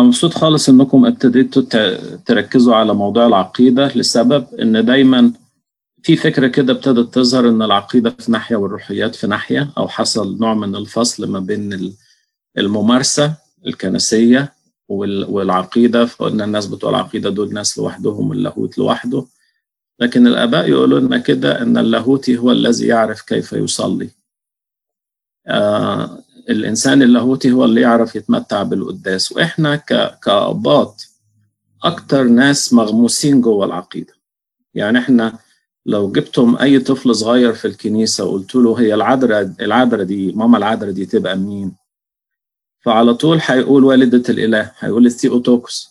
أنا مبسوط خالص إنكم ابتديتوا تركزوا على موضوع العقيدة لسبب إن دايما في فكرة كده ابتدت تظهر إن العقيدة في ناحية والروحيات في ناحية أو حصل نوع من الفصل ما بين الممارسة الكنسية والعقيدة فقلنا الناس بتوع العقيدة دول ناس لوحدهم اللاهوت لوحده. لكن الآباء يقولوا لنا كده أن اللاهوتي هو الذي يعرف كيف يصلي. آه الإنسان اللاهوتي هو اللي يعرف يتمتع بالقداس. وإحنا كأباط أكتر ناس مغموسين جوه العقيدة. يعني إحنا لو جبتم أي طفل صغير في الكنيسة وقلت له هي العذراء العذراء دي ماما العذراء دي تبقى مين؟ فعلى طول هيقول والدة الإله هيقول الثيوتوكس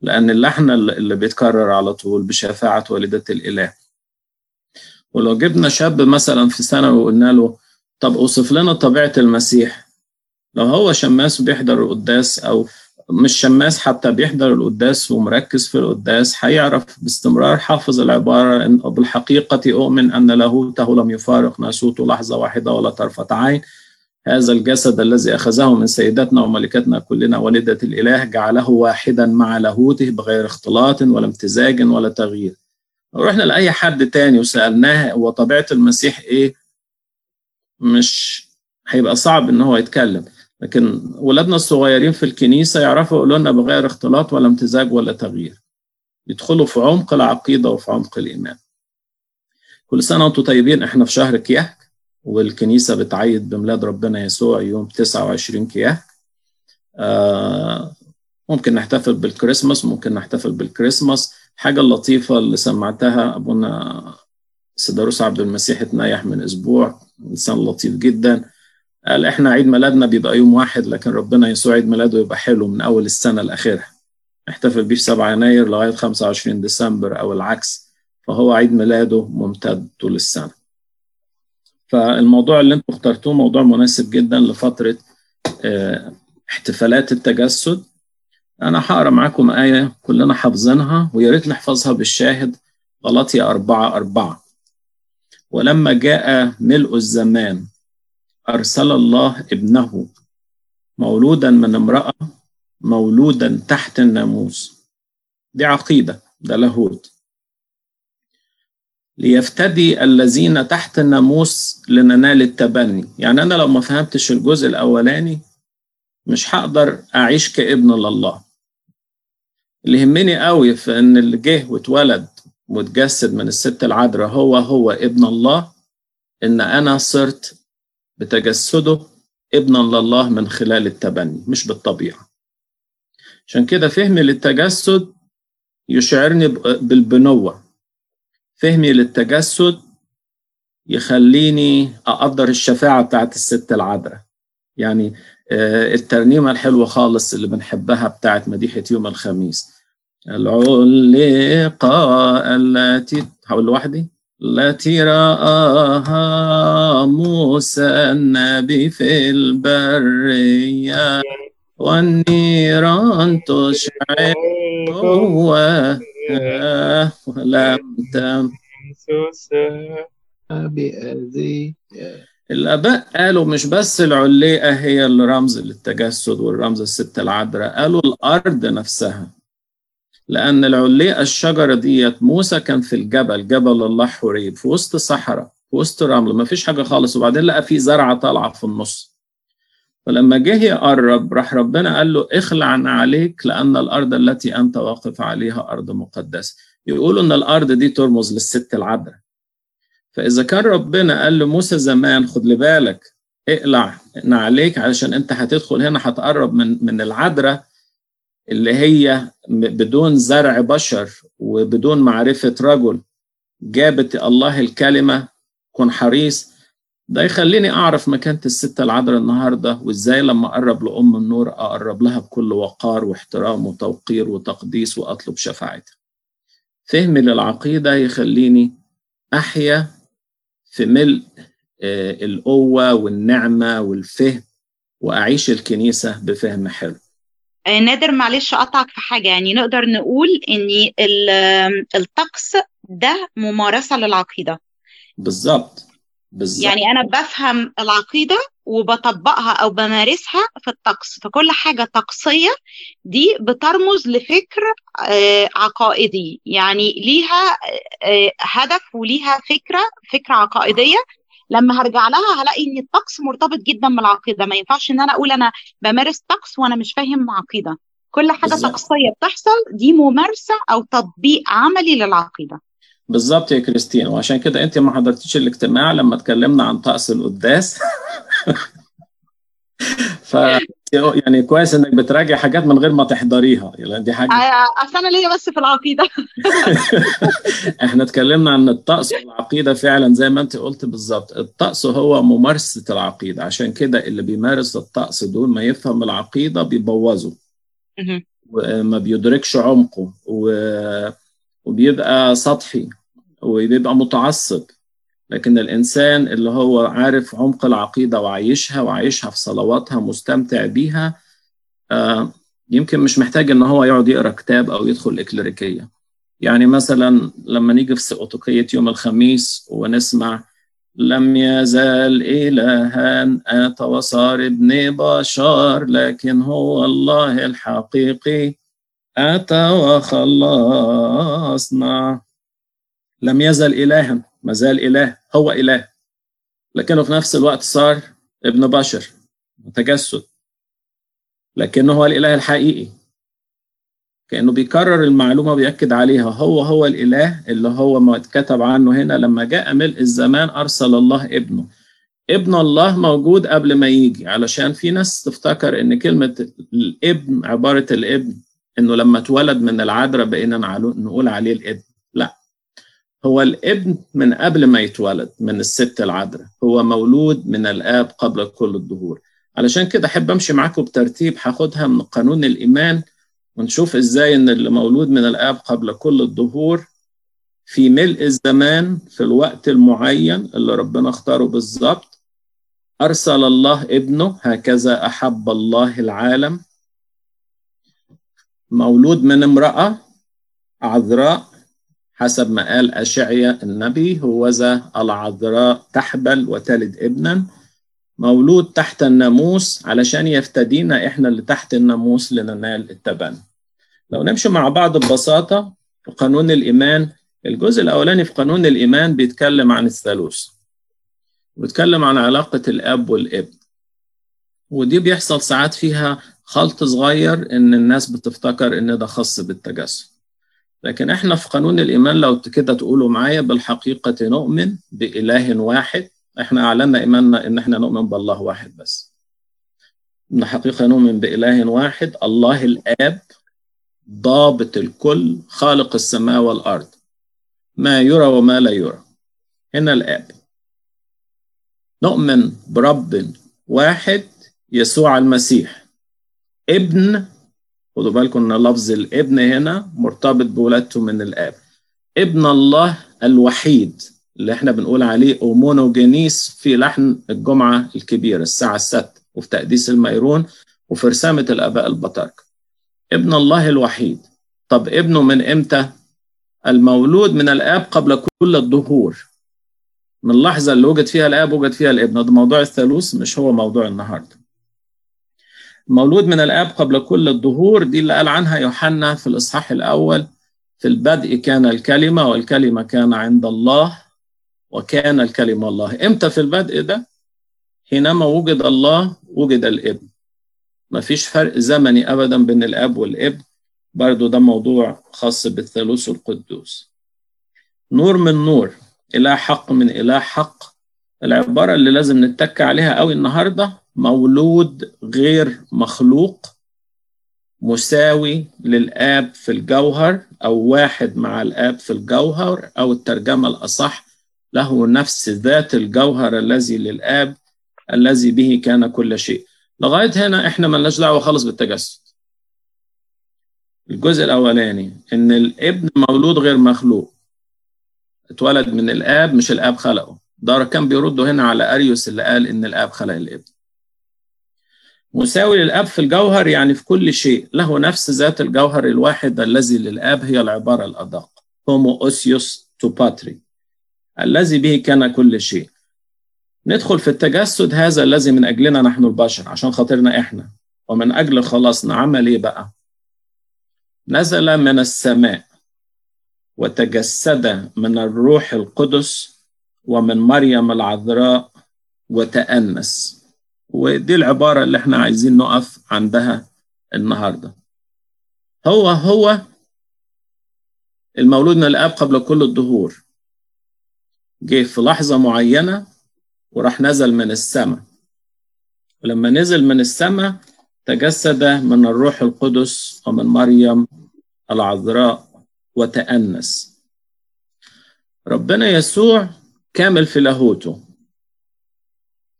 لأن اللحن اللي بيتكرر على طول بشفاعة والدة الإله. ولو جبنا شاب مثلا في سنة وقلنا له طب أوصف لنا طبيعة المسيح. لو هو شماس وبيحضر القداس أو مش شماس حتى بيحضر القداس ومركز في القداس هيعرف باستمرار حافظ العبارة إن بالحقيقة أؤمن أن لاهوته لم يفارق ناسوته لحظة واحدة ولا طرفة عين. هذا الجسد الذي أخذه من سيداتنا وملكاتنا كلنا والدة الإله جعله واحدا مع لاهوته بغير اختلاط ولا امتزاج ولا تغيير. لو رحنا لأي حد تاني وسألناه هو طبيعة المسيح إيه مش هيبقى صعب إن هو يتكلم. لكن ولادنا الصغيرين في الكنيسة يعرفوا يقولوا لنا بغير اختلاط ولا امتزاج ولا تغيير. يدخلوا في عمق العقيدة وفي عمق الإيمان. كل سنة وأنتم طيبين إحنا في شهر كياك والكنيسة بتعيد بميلاد ربنا يسوع يوم 29 كياك آه ممكن نحتفل بالكريسماس ممكن نحتفل بالكريسماس. حاجة اللطيفة اللي سمعتها أبونا سيداروس عبد المسيح اتنيح من أسبوع إنسان لطيف جدا. قال إحنا عيد ميلادنا بيبقى يوم واحد لكن ربنا يسوع عيد ميلاده يبقى حلو من أول السنة لآخرها. نحتفل بيه في 7 يناير لغاية 25 ديسمبر أو العكس فهو عيد ميلاده ممتد طول السنة. فالموضوع اللي أنتم اخترتوه موضوع مناسب جدا لفترة احتفالات التجسد. أنا هقرأ معاكم آية كلنا حافظينها ويا ريت نحفظها بالشاهد. غلطية أربعة أربعة. ولما جاء ملء الزمان أرسل الله ابنه مولودا من امرأة مولودا تحت الناموس. دي عقيدة ده لاهوت. ليفتدي الذين تحت الناموس لننال التبني. يعني أنا لو ما فهمتش الجزء الأولاني مش هقدر أعيش كابن لله. اللي يهمني قوي في إن اللي جه واتولد واتجسد من الست العذراء هو هو ابن الله إن أنا صرت بتجسده ابنا لله من خلال التبني مش بالطبيعة. عشان كده فهمي للتجسد يشعرني بالبنوة. فهمي للتجسد يخليني أقدر الشفاعة بتاعت الست العذراء. يعني الترنيمة الحلوة خالص اللي بنحبها بتاعت مديحة يوم الخميس. العلقة التي هقول لوحدي. التي رآها موسى النبي في البرية. والنيران تشعل جواه ولم تمسس بأذية الآباء قالوا مش بس العليقة هي الرمز للتجسد والرمز الست العذراء قالوا الأرض نفسها. لأن العليقة الشجرة ديت موسى كان في الجبل جبل الله حريب في وسط صحراء في وسط رمل ما فيش حاجة خالص. وبعدين لقى في زرعة طالعة في النص. فلما جه يقرب راح ربنا قال له اخلع عليك لأن الأرض التي أنت واقف عليها أرض مقدسة. يقولوا إن الأرض دي ترمز للست العذراء. فإذا كان ربنا قال لموسى زمان خد لي بالك اقلع عليك علشان أنت هتدخل هنا هتقرب من من العذراء. اللي هي بدون زرع بشر وبدون معرفة رجل جابت الله الكلمة كن حريص. ده يخليني أعرف مكانة الست العذراء النهاردة وإزاي لما أقرب لأم النور أقرب لها بكل وقار واحترام وتوقير وتقديس وأطلب شفاعتها. فهمي للعقيدة يخليني أحيا في ملء القوة والنعمة والفهم وأعيش الكنيسة بفهم حلو. نادر معلش أقطعك في حاجة. يعني نقدر نقول إن الطقس ده ممارسة للعقيدة. بالظبط. بالظبط. يعني أنا بفهم العقيدة وبطبقها أو بمارسها في الطقس. فكل حاجة طقسية دي بترمز لفكر آه، عقائدي. يعني ليها آه، هدف وليها فكرة فكرة عقائدية لما هرجع لها هلاقي إن الطقس مرتبط جدا بالعقيدة. ما ينفعش إن أنا أقول أنا بمارس طقس وأنا مش فاهم عقيدة. كل حاجة بالظبط. طقسية بتحصل دي ممارسة أو تطبيق عملي للعقيدة. بالظبط يا كريستين وعشان كده أنت ما حضرتيش الاجتماع لما اتكلمنا عن طقس القداس. ف يعني كويس إنك بتراجع حاجات من غير ما تحضريها. يعني دي حاجة. آه، أصل أنا ليا بس في العقيدة. إحنا اتكلمنا عن الطقس والعقيدة فعلا زي ما أنت قلت بالظبط. الطقس هو ممارسة العقيدة. عشان كده اللي بيمارس الطقس دول ما يفهم العقيدة بيبوظه. وما بيدركش عمقه. و... وبيبقى سطحي. وبيبقى متعصب. لكن الإنسان اللي هو عارف عمق العقيدة وعايشها وعايشها في صلواتها مستمتع بيها آه، يمكن مش محتاج إن هو يقعد يقرأ كتاب أو يدخل إكليريكية. يعني مثلا لما نيجي في سقوطقية يوم الخميس ونسمع لم يزال إلها آت وصار ابن بشر لكن هو الله الحقيقي أتى وخلصنا. لم يزل إلها ما زال إله. هو إله. لكنه في نفس الوقت صار ابن بشر متجسد. لكنه هو الإله الحقيقي. كأنه بيكرر المعلومة بيأكد عليها. هو هو الإله اللي هو ما اتكتب عنه هنا لما جاء ملء الزمان أرسل الله ابنه. ابن الله موجود قبل ما يجي علشان في ناس تفتكر إن كلمة الابن عبارة الابن إنه لما اتولد من العذراء بقينا نقول عليه الابن. لا هو الابن من قبل ما يتولد من الست العذراء هو مولود من الآب قبل كل الظهور علشان كده أحب أمشي معاكم بترتيب هاخدها من قانون الإيمان ونشوف إزاي إن اللي مولود من الآب قبل كل الظهور في ملء الزمان في الوقت المعين اللي ربنا اختاره بالظبط. أرسل الله ابنه هكذا أحب الله العالم. مولود من امرأة عذراء حسب ما قال أشعيا النبي هو ذا العذراء تحبل وتلد ابنا. مولود تحت الناموس علشان يفتدينا إحنا اللي تحت الناموس لننال التبني لو نمشي مع بعض ببساطة في قانون الإيمان الجزء الأولاني في قانون الإيمان بيتكلم عن الثالوث بيتكلم عن علاقة الأب والابن. ودي بيحصل ساعات فيها خلط صغير إن الناس بتفتكر إن ده خاص بالتجسد لكن إحنا في قانون الإيمان لو كده تقولوا معايا بالحقيقة نؤمن بإله واحد إحنا أعلنا إيماننا إن إحنا نؤمن بالله واحد بس. إن حقيقة نؤمن بإله واحد الله الآب ضابط الكل خالق السماء والأرض. ما يرى وما لا يرى. هنا الآب. نؤمن برب واحد يسوع المسيح. ابن خدوا بالكم إن لفظ الابن هنا مرتبط بولادته من الآب. ابن الله الوحيد اللي إحنا بنقول عليه اومونوجينيس في لحن الجمعة الكبيرة الساعة الست وفي تقديس الميرون وفي رسامة الآباء البطاركه ابن الله الوحيد. طب ابنه من إمتى؟ المولود من الآب قبل كل الظهور من اللحظه اللي وجد فيها الآب وجد فيها الابن. ده موضوع الثالوث مش هو موضوع النهارده. مولود من الآب قبل كل الظهور دي اللي قال عنها يوحنا في الإصحاح الأول. في البدء كان الكلمة والكلمة كان عند الله وكان الكلمة الله. إمتى في البدء ده؟ حينما وجد الله وجد الإبن. ما فيش فرق زمني أبدا بين الآب والإبن. برضو ده موضوع خاص بالثالوث القدوس. نور من نور. إله حق من إله حق. العبارة اللي لازم نتك عليها قوي النهارده مولود غير مخلوق مساوي للآب في الجوهر أو واحد مع الآب في الجوهر أو الترجمة الأصح له نفس ذات الجوهر الذي للآب الذي به كان كل شيء. لغاية هنا إحنا ملناش دعوة خالص بالتجسد. الجزء الأولاني إن الابن مولود غير مخلوق. اتولد من الآب مش الآب خلقه. ده كان بيردوا هنا على أريوس اللي قال إن الآب خلق الابن. مساوي للآب في الجوهر يعني في كل شيء. له نفس ذات الجوهر الواحد الذي للآب هي العبارة الأدق. ὁμοούσιος τῷ Πατρί الذي به كان كل شيء. ندخل في التجسد هذا الذي من أجلنا نحن البشر عشان خاطرنا إحنا. ومن أجل خلاصنا عمل إيه بقى؟ نزل من السماء وتجسد من الروح القدس ومن مريم العذراء وتأنس. ودي العبارة اللي إحنا عايزين نقف عندها النهاردة. هو هو المولود من الآب قبل كل الدهور. جه في لحظة معينة وراح نزل من السماء. ولما نزل من السماء تجسد من الروح القدس ومن مريم العذراء وتأنس. ربنا يسوع كامل في لاهوته.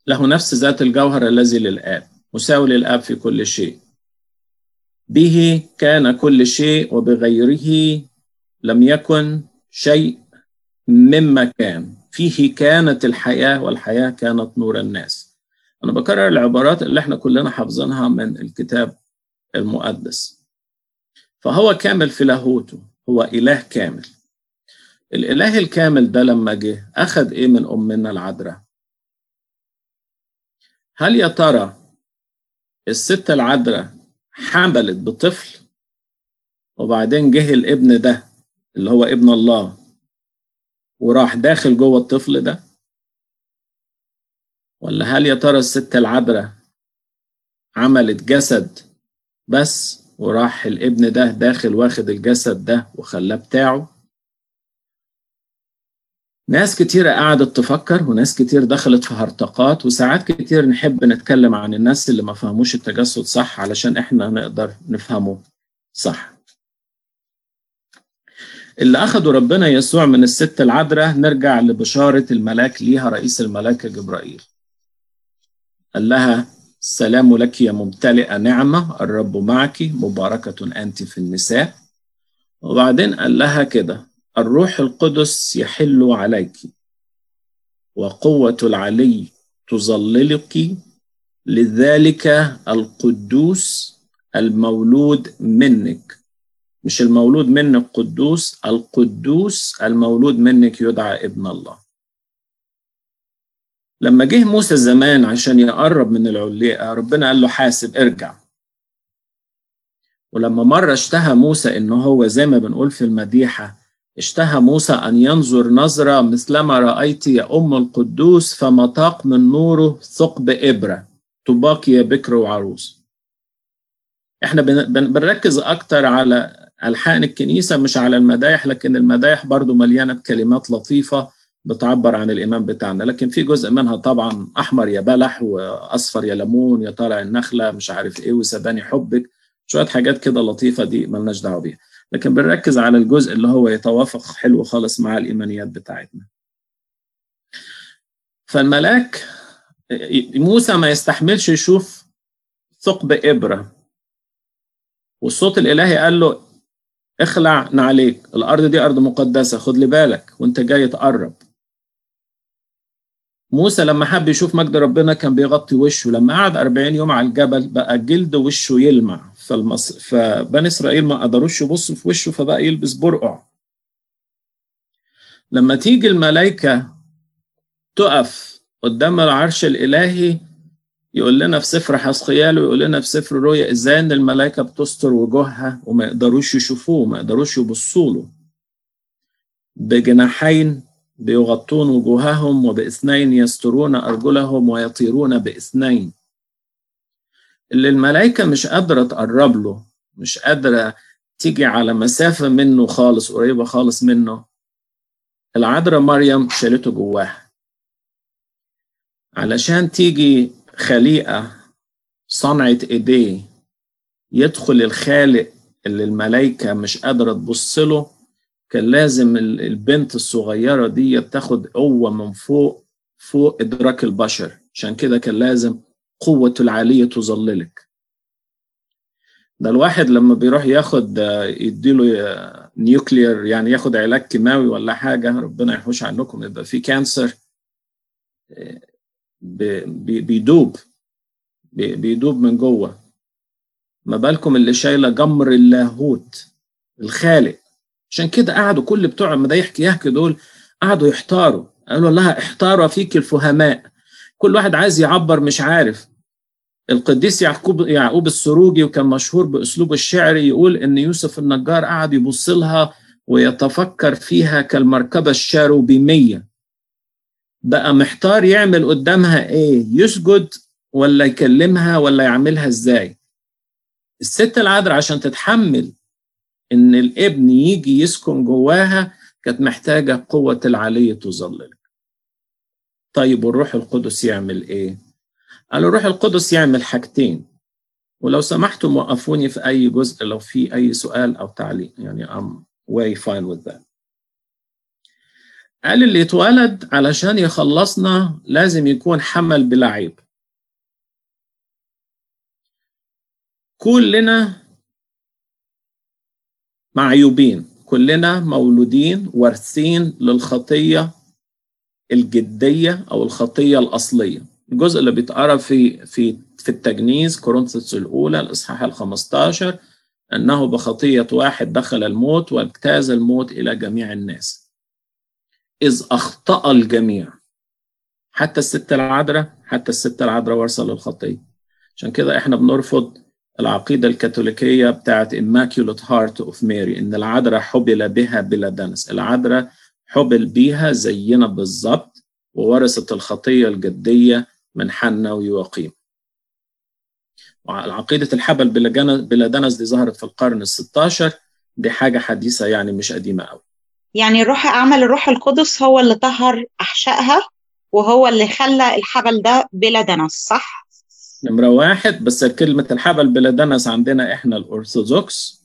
له نفس ذات الجوهر الذي للآب مساوي للآب في كل شيء. به كان كل شيء وبغيره لم يكن شيء مما كان. فيه كانت الحياة والحياة كانت نور الناس. أنا بكرر العبارات اللي إحنا كلنا حافظينها من الكتاب المقدس. فهو كامل في لاهوته هو إله كامل. الإله الكامل ده لما جه أخذ إيه من أمنا العذراء؟ هل يا ترى الست العذراء حملت بطفل وبعدين جه الابن ده اللي هو ابن الله وراح داخل جوه الطفل ده؟ ولا هل يا ترى الست العذراء عملت جسد بس وراح الابن ده داخل واخد الجسد ده وخلاه بتاعه؟ ناس كتيرة قعدت تفكر وناس كتير دخلت في هرطقات وساعات كتير نحب نتكلم عن الناس اللي ما فهموش التجسد صح علشان إحنا نقدر نفهمه صح. اللي أخدوا ربنا يسوع من الست العذراء نرجع لبشارة الملاك ليها رئيس الملائكة جبرائيل. قال لها السلام لك يا ممتلئة نعمة الرب معك مباركة أنت في النساء. وبعدين قال لها كده الروح القدس يحل عليك وقوة العلي تظللك لذلك القدوس المولود منك. مش المولود منك قدوس القدوس المولود منك يدعى ابن الله. لما جه موسى زمان عشان يقرب من العليقة ربنا قال له حاسب ارجع. ولما مرة اشتهى موسى إن هو زي ما بنقول في المديحة اشتهى موسى أن ينظر نظرة مثلما رأيت يا أم القدوس فما طاق من نوره ثقب إبرة. تباك يا بكر وعروس. إحنا بنركز أكتر على ألحان الكنيسة مش على المدايح لكن المدايح برضو مليانة بكلمات لطيفة بتعبر عن الإيمان بتاعنا. لكن في جزء منها طبعا أحمر يا بلح وأصفر يا ليمون يا طالع النخلة مش عارف إيه وسباني حبك. شوية حاجات كده لطيفة دي ملناش دعوة بيها. لكن بنركز على الجزء اللي هو يتوافق حلو خالص مع الإيمانيات بتاعتنا. فالملاك موسى ما يستحملش يشوف ثقب إبرة. والصوت الإلهي قال له اخلع نعليك الأرض دي أرض مقدسة خد لي بالك وأنت جاي تقرب. موسى لما حب يشوف مجد ربنا كان بيغطي وشه. لما قعد 40 يوم على الجبل بقى جلد وشه يلمع. فالمص... فبني إسرائيل ما قدروش يبصوا في وشه فبقى يلبس برقع. لما تيجي الملائكة تقف قدام العرش الإلهي يقول لنا في سفر حسقيال ويقول لنا في سفر رؤيا إزاي إن الملائكة بتستر وجوهها وما يقدروش يشوفوه ما يقدروش يبصوا له؟ بجناحين بيغطون وجوههم وباثنين يسترون أرجلهم ويطيرون باثنين. اللي الملائكة مش قادرة تقرب له مش قادرة تيجي على مسافة منه خالص قريبة خالص منه العذراء مريم شالته جواها. علشان تيجي خليقة صنعة إيديه يدخل الخالق اللي الملائكة مش قادرة تبص له كان لازم البنت الصغيرة دي تاخد قوة من فوق فوق إدراك البشر. عشان كده كان لازم قوة العالية تظللك. ده الواحد لما بيروح ياخد يديله nuclear يعني ياخد علاج كيماوي ولا حاجة ربنا يحوش عنكم. يبقى في cancer بيدوب بيدوب من جوه. ما بالكم اللي شايلة جمر اللاهوت الخالق. عشان كده قعدوا كل بتوع المدايح كياك دول قعدوا يحتاروا. قالوا لها احتار فيك الفهماء. كل واحد عايز يعبر مش عارف. القديس يعقوب يعقوب السروجي وكان مشهور بأسلوبه الشعري يقول إن يوسف النجار قعد يبص لها ويتفكر فيها كالمركبة الشاروبيمية. بقى محتار يعمل قدامها إيه؟ يسجد ولا يكلمها ولا يعملها إزاي؟ الست العذراء عشان تتحمل إن الابن يجي يسكن جواها كانت محتاجة قوة العلي تظللك طيب والروح القدس يعمل إيه؟ قال الروح القدس يعمل حاجتين. ولو سمحتم وقفوني في أي جزء لو في أي سؤال أو تعليق يعني I'm way fine with that. قال اللي اتولد علشان يخلصنا لازم يكون حمل بلا عيب كلنا معيوبين. كلنا مولودين وارثين للخطية الجدية أو الخطية الأصلية. الجزء اللي بيتقرأ في في في التجنيز كورنثوس الأولى الإصحاح ال 15 أنه بخطية واحد دخل الموت واجتاز الموت إلى جميع الناس. إذ أخطأ الجميع حتى الست العذراء حتى الست العذراء ورثة للخطية. عشان كده إحنا بنرفض العقيدة الكاثوليكية بتاعت Immaculate Heart of Mary إن العذراء حبل بها بلا دنس. العذراء حبل بيها زينا بالظبط وورثت الخطية الجدية من حنا ويواقيم عقيدة الحبل بلا دنس دي ظهرت في القرن ال16 دي حاجة حديثة يعني مش قديمة قوي يعني الروح عمل الروح القدس هو اللي طهر أحشائها وهو اللي خلى الحبل ده بلا دنس صح؟ نمرة واحد بس كلمة الحبل بلا دنس عندنا إحنا الأرثوذكس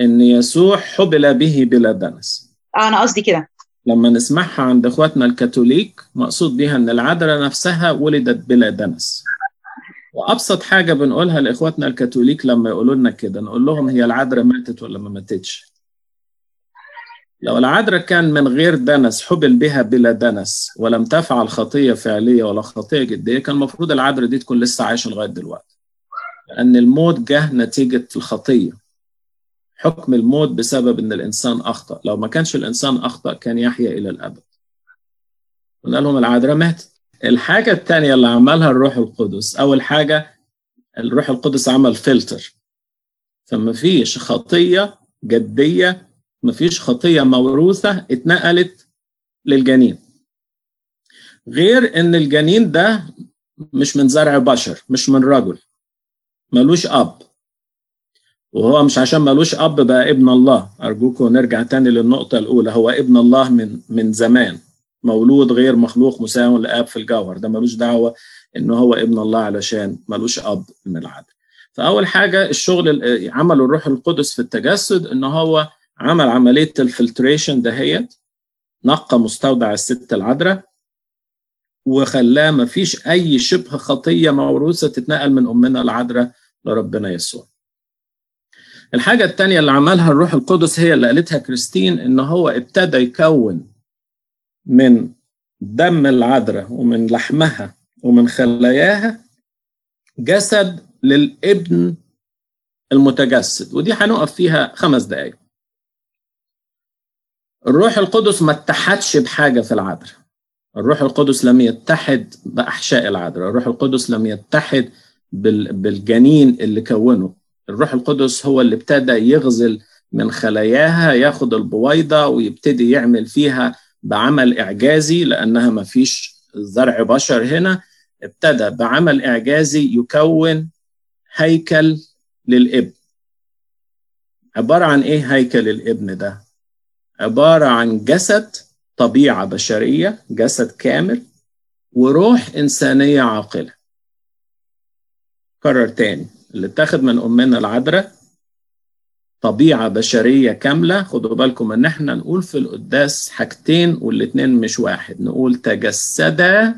إن يسوع حبل به بلا دنس آه أنا قصدي كده. لما نسمعها عند إخواتنا الكاثوليك مقصود بيها إن العذراء نفسها ولدت بلا دنس وأبسط حاجة بنقولها لإخواتنا الكاثوليك لما يقولوا لنا كده نقول لهم هي العذراء ماتت ولا ما ماتتش؟ لو العذراء كان من غير دنس حبل بها بلا دنس ولم تفعل خطية فعلية ولا خطية جدية كان المفروض العذراء دي تكون لسه عايشة لغاية دلوقتي. لأن الموت جه نتيجة الخطية. حكم الموت بسبب إن الإنسان أخطأ. لو ما كانش الإنسان أخطأ كان يحيا إلى الأبد. قلنا لهم العذراء ماتت. الحاجة الثانية اللي عملها الروح القدس أول حاجة الروح القدس عمل فلتر. فما فيش خطية جدية مفيش خطية موروثة اتنقلت للجنين. غير إن الجنين ده مش من زرع بشر مش من رجل ملوش أب. وهو مش عشان ملوش أب بقى ابن الله. أرجوكم نرجع تاني للنقطة الأولى. هو ابن الله من من زمان. مولود غير مخلوق مساوي لآب في الجوهر. ده ملوش دعوة إن هو ابن الله علشان ملوش أب من العدرا. فأول حاجة الشغل عمله الروح القدس في التجسد إن هو عمل عملية ال filtration دهيت نقى مستودع الست العذراء وخلاه ما فيش أي شبه خطية موروثة تتنقل من أمنا العذراء لربنا يسوع. الحاجة الثانية اللي عملها الروح القدس هي اللي قالتها كريستين إن هو ابتدى يكون من دم العذراء ومن لحمها ومن خلاياها جسد للابن المتجسد ودي هنقف فيها خمس دقائق. الروح القدس ما اتحدش بحاجة في العذراء الروح القدس لم يتحد بأحشاء العذراء الروح القدس لم يتحد بالجنين اللي كونه. الروح القدس هو اللي ابتدى يغزل من خلاياها ياخد البويضة ويبتدي يعمل فيها بعمل إعجازي لأنها ما فيش زرع بشر هنا. ابتدى بعمل إعجازي يكون هيكل للإبن. عبارة عن إيه هيكل الإبن ده؟ عبارة عن جسد طبيعة بشرية جسد كامل وروح إنسانية عاقلة. كرر تاني اللي اتاخد من أمنا العذراء طبيعة بشرية كاملة. خدوا بالكم إن إحنا نقول في القداس حاجتين والاتنين مش واحد. نقول تجسد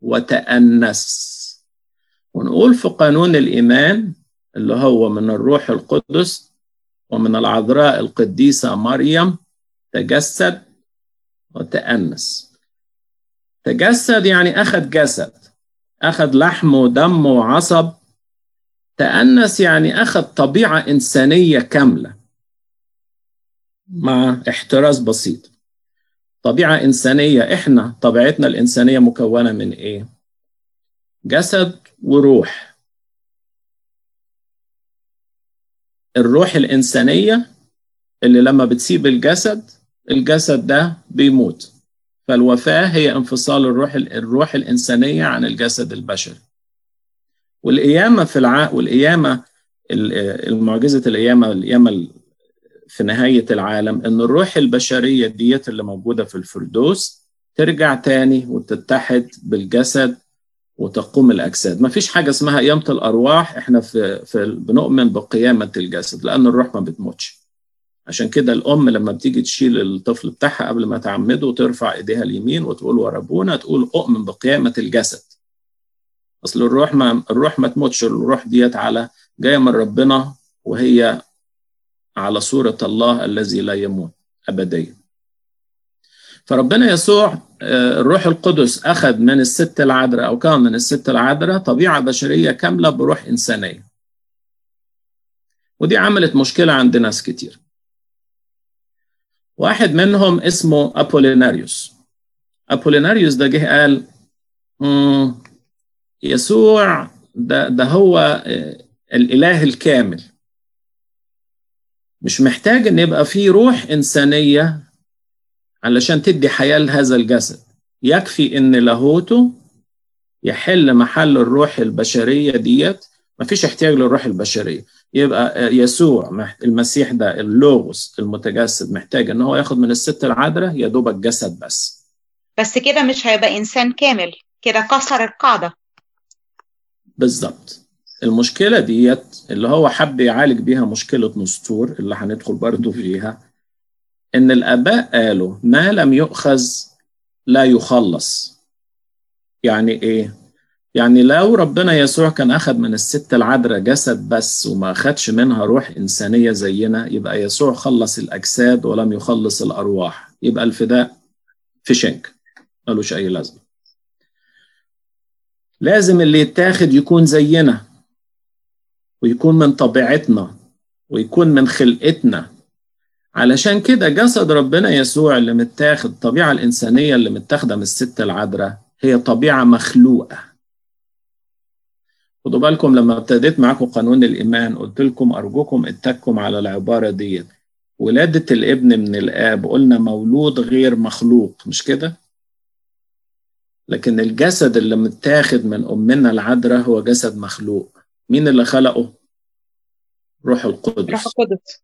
وتأنس. ونقول في قانون الإيمان اللي هو من الروح القدس ومن العذراء القديسة مريم تجسد وتأنس. تجسد يعني أخذ جسد أخذ لحم ودم وعصب. تأنس يعني أخذ طبيعة إنسانية كاملة مع احتراز بسيط. طبيعة إنسانية إحنا طبيعتنا الإنسانية مكونة من إيه؟ جسد وروح. الروح الإنسانية اللي لما بتسيب الجسد الجسد ده بيموت. فالوفاة هي انفصال الروح الروح الإنسانية عن الجسد البشري. والقيامة في الع... والقيامة المعجزة القيامة القيامة في نهاية العالم إن الروح البشرية ديت اللي موجودة في الفردوس ترجع تاني وتتحد بالجسد وتقوم الأجساد. ما فيش حاجة اسمها قيامة الأرواح إحنا في, في بنؤمن بقيامة الجسد لأن الروح ما بتموتش. عشان كده الأم لما بتيجي تشيل الطفل بتاعها قبل ما تعمده ترفع إيديها اليمين وتقول ورا تقول أؤمن بقيامة الجسد. أصل الروح ما الروح ما تموتش الروح ديت على جاية من ربنا وهي على صورة الله الذي لا يموت أبديا. فربنا يسوع الروح القدس أخذ من الست العذراء أو كان من الست العذراء طبيعة بشرية كاملة بروح إنسانية. ودي عملت مشكلة عند ناس كتير. واحد منهم اسمه أبوليناريوس. أبوليناريوس ده جه قال يسوع ده, ده هو الإله الكامل. مش محتاج إن يبقى فيه روح إنسانية علشان تدي حياة لهذا الجسد. يكفي إن لاهوته يحل محل الروح البشرية ديت. مفيش احتياج للروح البشرية. يبقى يسوع المسيح ده اللوغوس المتجسد محتاج إن هو ياخد من الست العذراء يا دوبك جسد بس. بس كده مش هيبقى إنسان كامل. كده كسر القاعدة. بالظبط المشكلة ديت اللي هو حب يعالج بيها مشكلة نسطور اللي هندخل برضه فيها. إن الأباء قالوا ما لم يؤخذ لا يخلص. يعني إيه؟ يعني لو ربنا يسوع كان أخذ من الست العذراء جسد بس وما اخدش منها روح إنسانية زينا يبقى يسوع خلص الأجساد ولم يخلص الأرواح. يبقى الفداء في شنك ملوش أي لازمة. لازم اللي يتاخد يكون زينا ويكون من طبيعتنا ويكون من خلقتنا. علشان كده جسد ربنا يسوع اللي متاخد الطبيعة الإنسانية اللي متاخدة من الست العذراء هي طبيعة مخلوقة. خدوا بالكم لما ابتديت معاكم قانون الإيمان قلت لكم أرجوكم اتكم على العبارة دي ولادة الابن من الآب قلنا مولود غير مخلوق مش كده؟ لكن الجسد اللي متاخد من أمنا العذراء هو جسد مخلوق. مين اللي خلقه؟ روح القدس. روح القدس.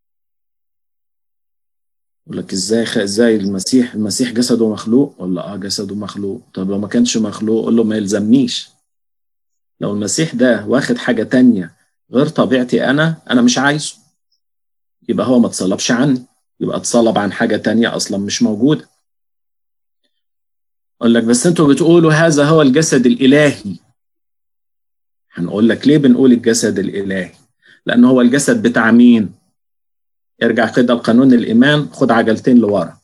يقول لك إزاي خ... إزاي المسيح المسيح جسده مخلوق؟ ولا آه جسده مخلوق. طب لو ما كانش مخلوق قول له ما يلزمنيش. لو المسيح ده واخد حاجة تانية غير طبيعتي أنا أنا مش عايزه. يبقى هو ما اتصلبش عني. يبقى اتصلب عن حاجة تانية أصلا مش موجودة. أقول لك بس أنتوا بتقولوا هذا هو الجسد الإلهي. هنقول لك ليه بنقول الجسد الإلهي؟ لأن هو الجسد بتاع مين؟ ارجع كده لقانون الإيمان خد عجلتين لورا.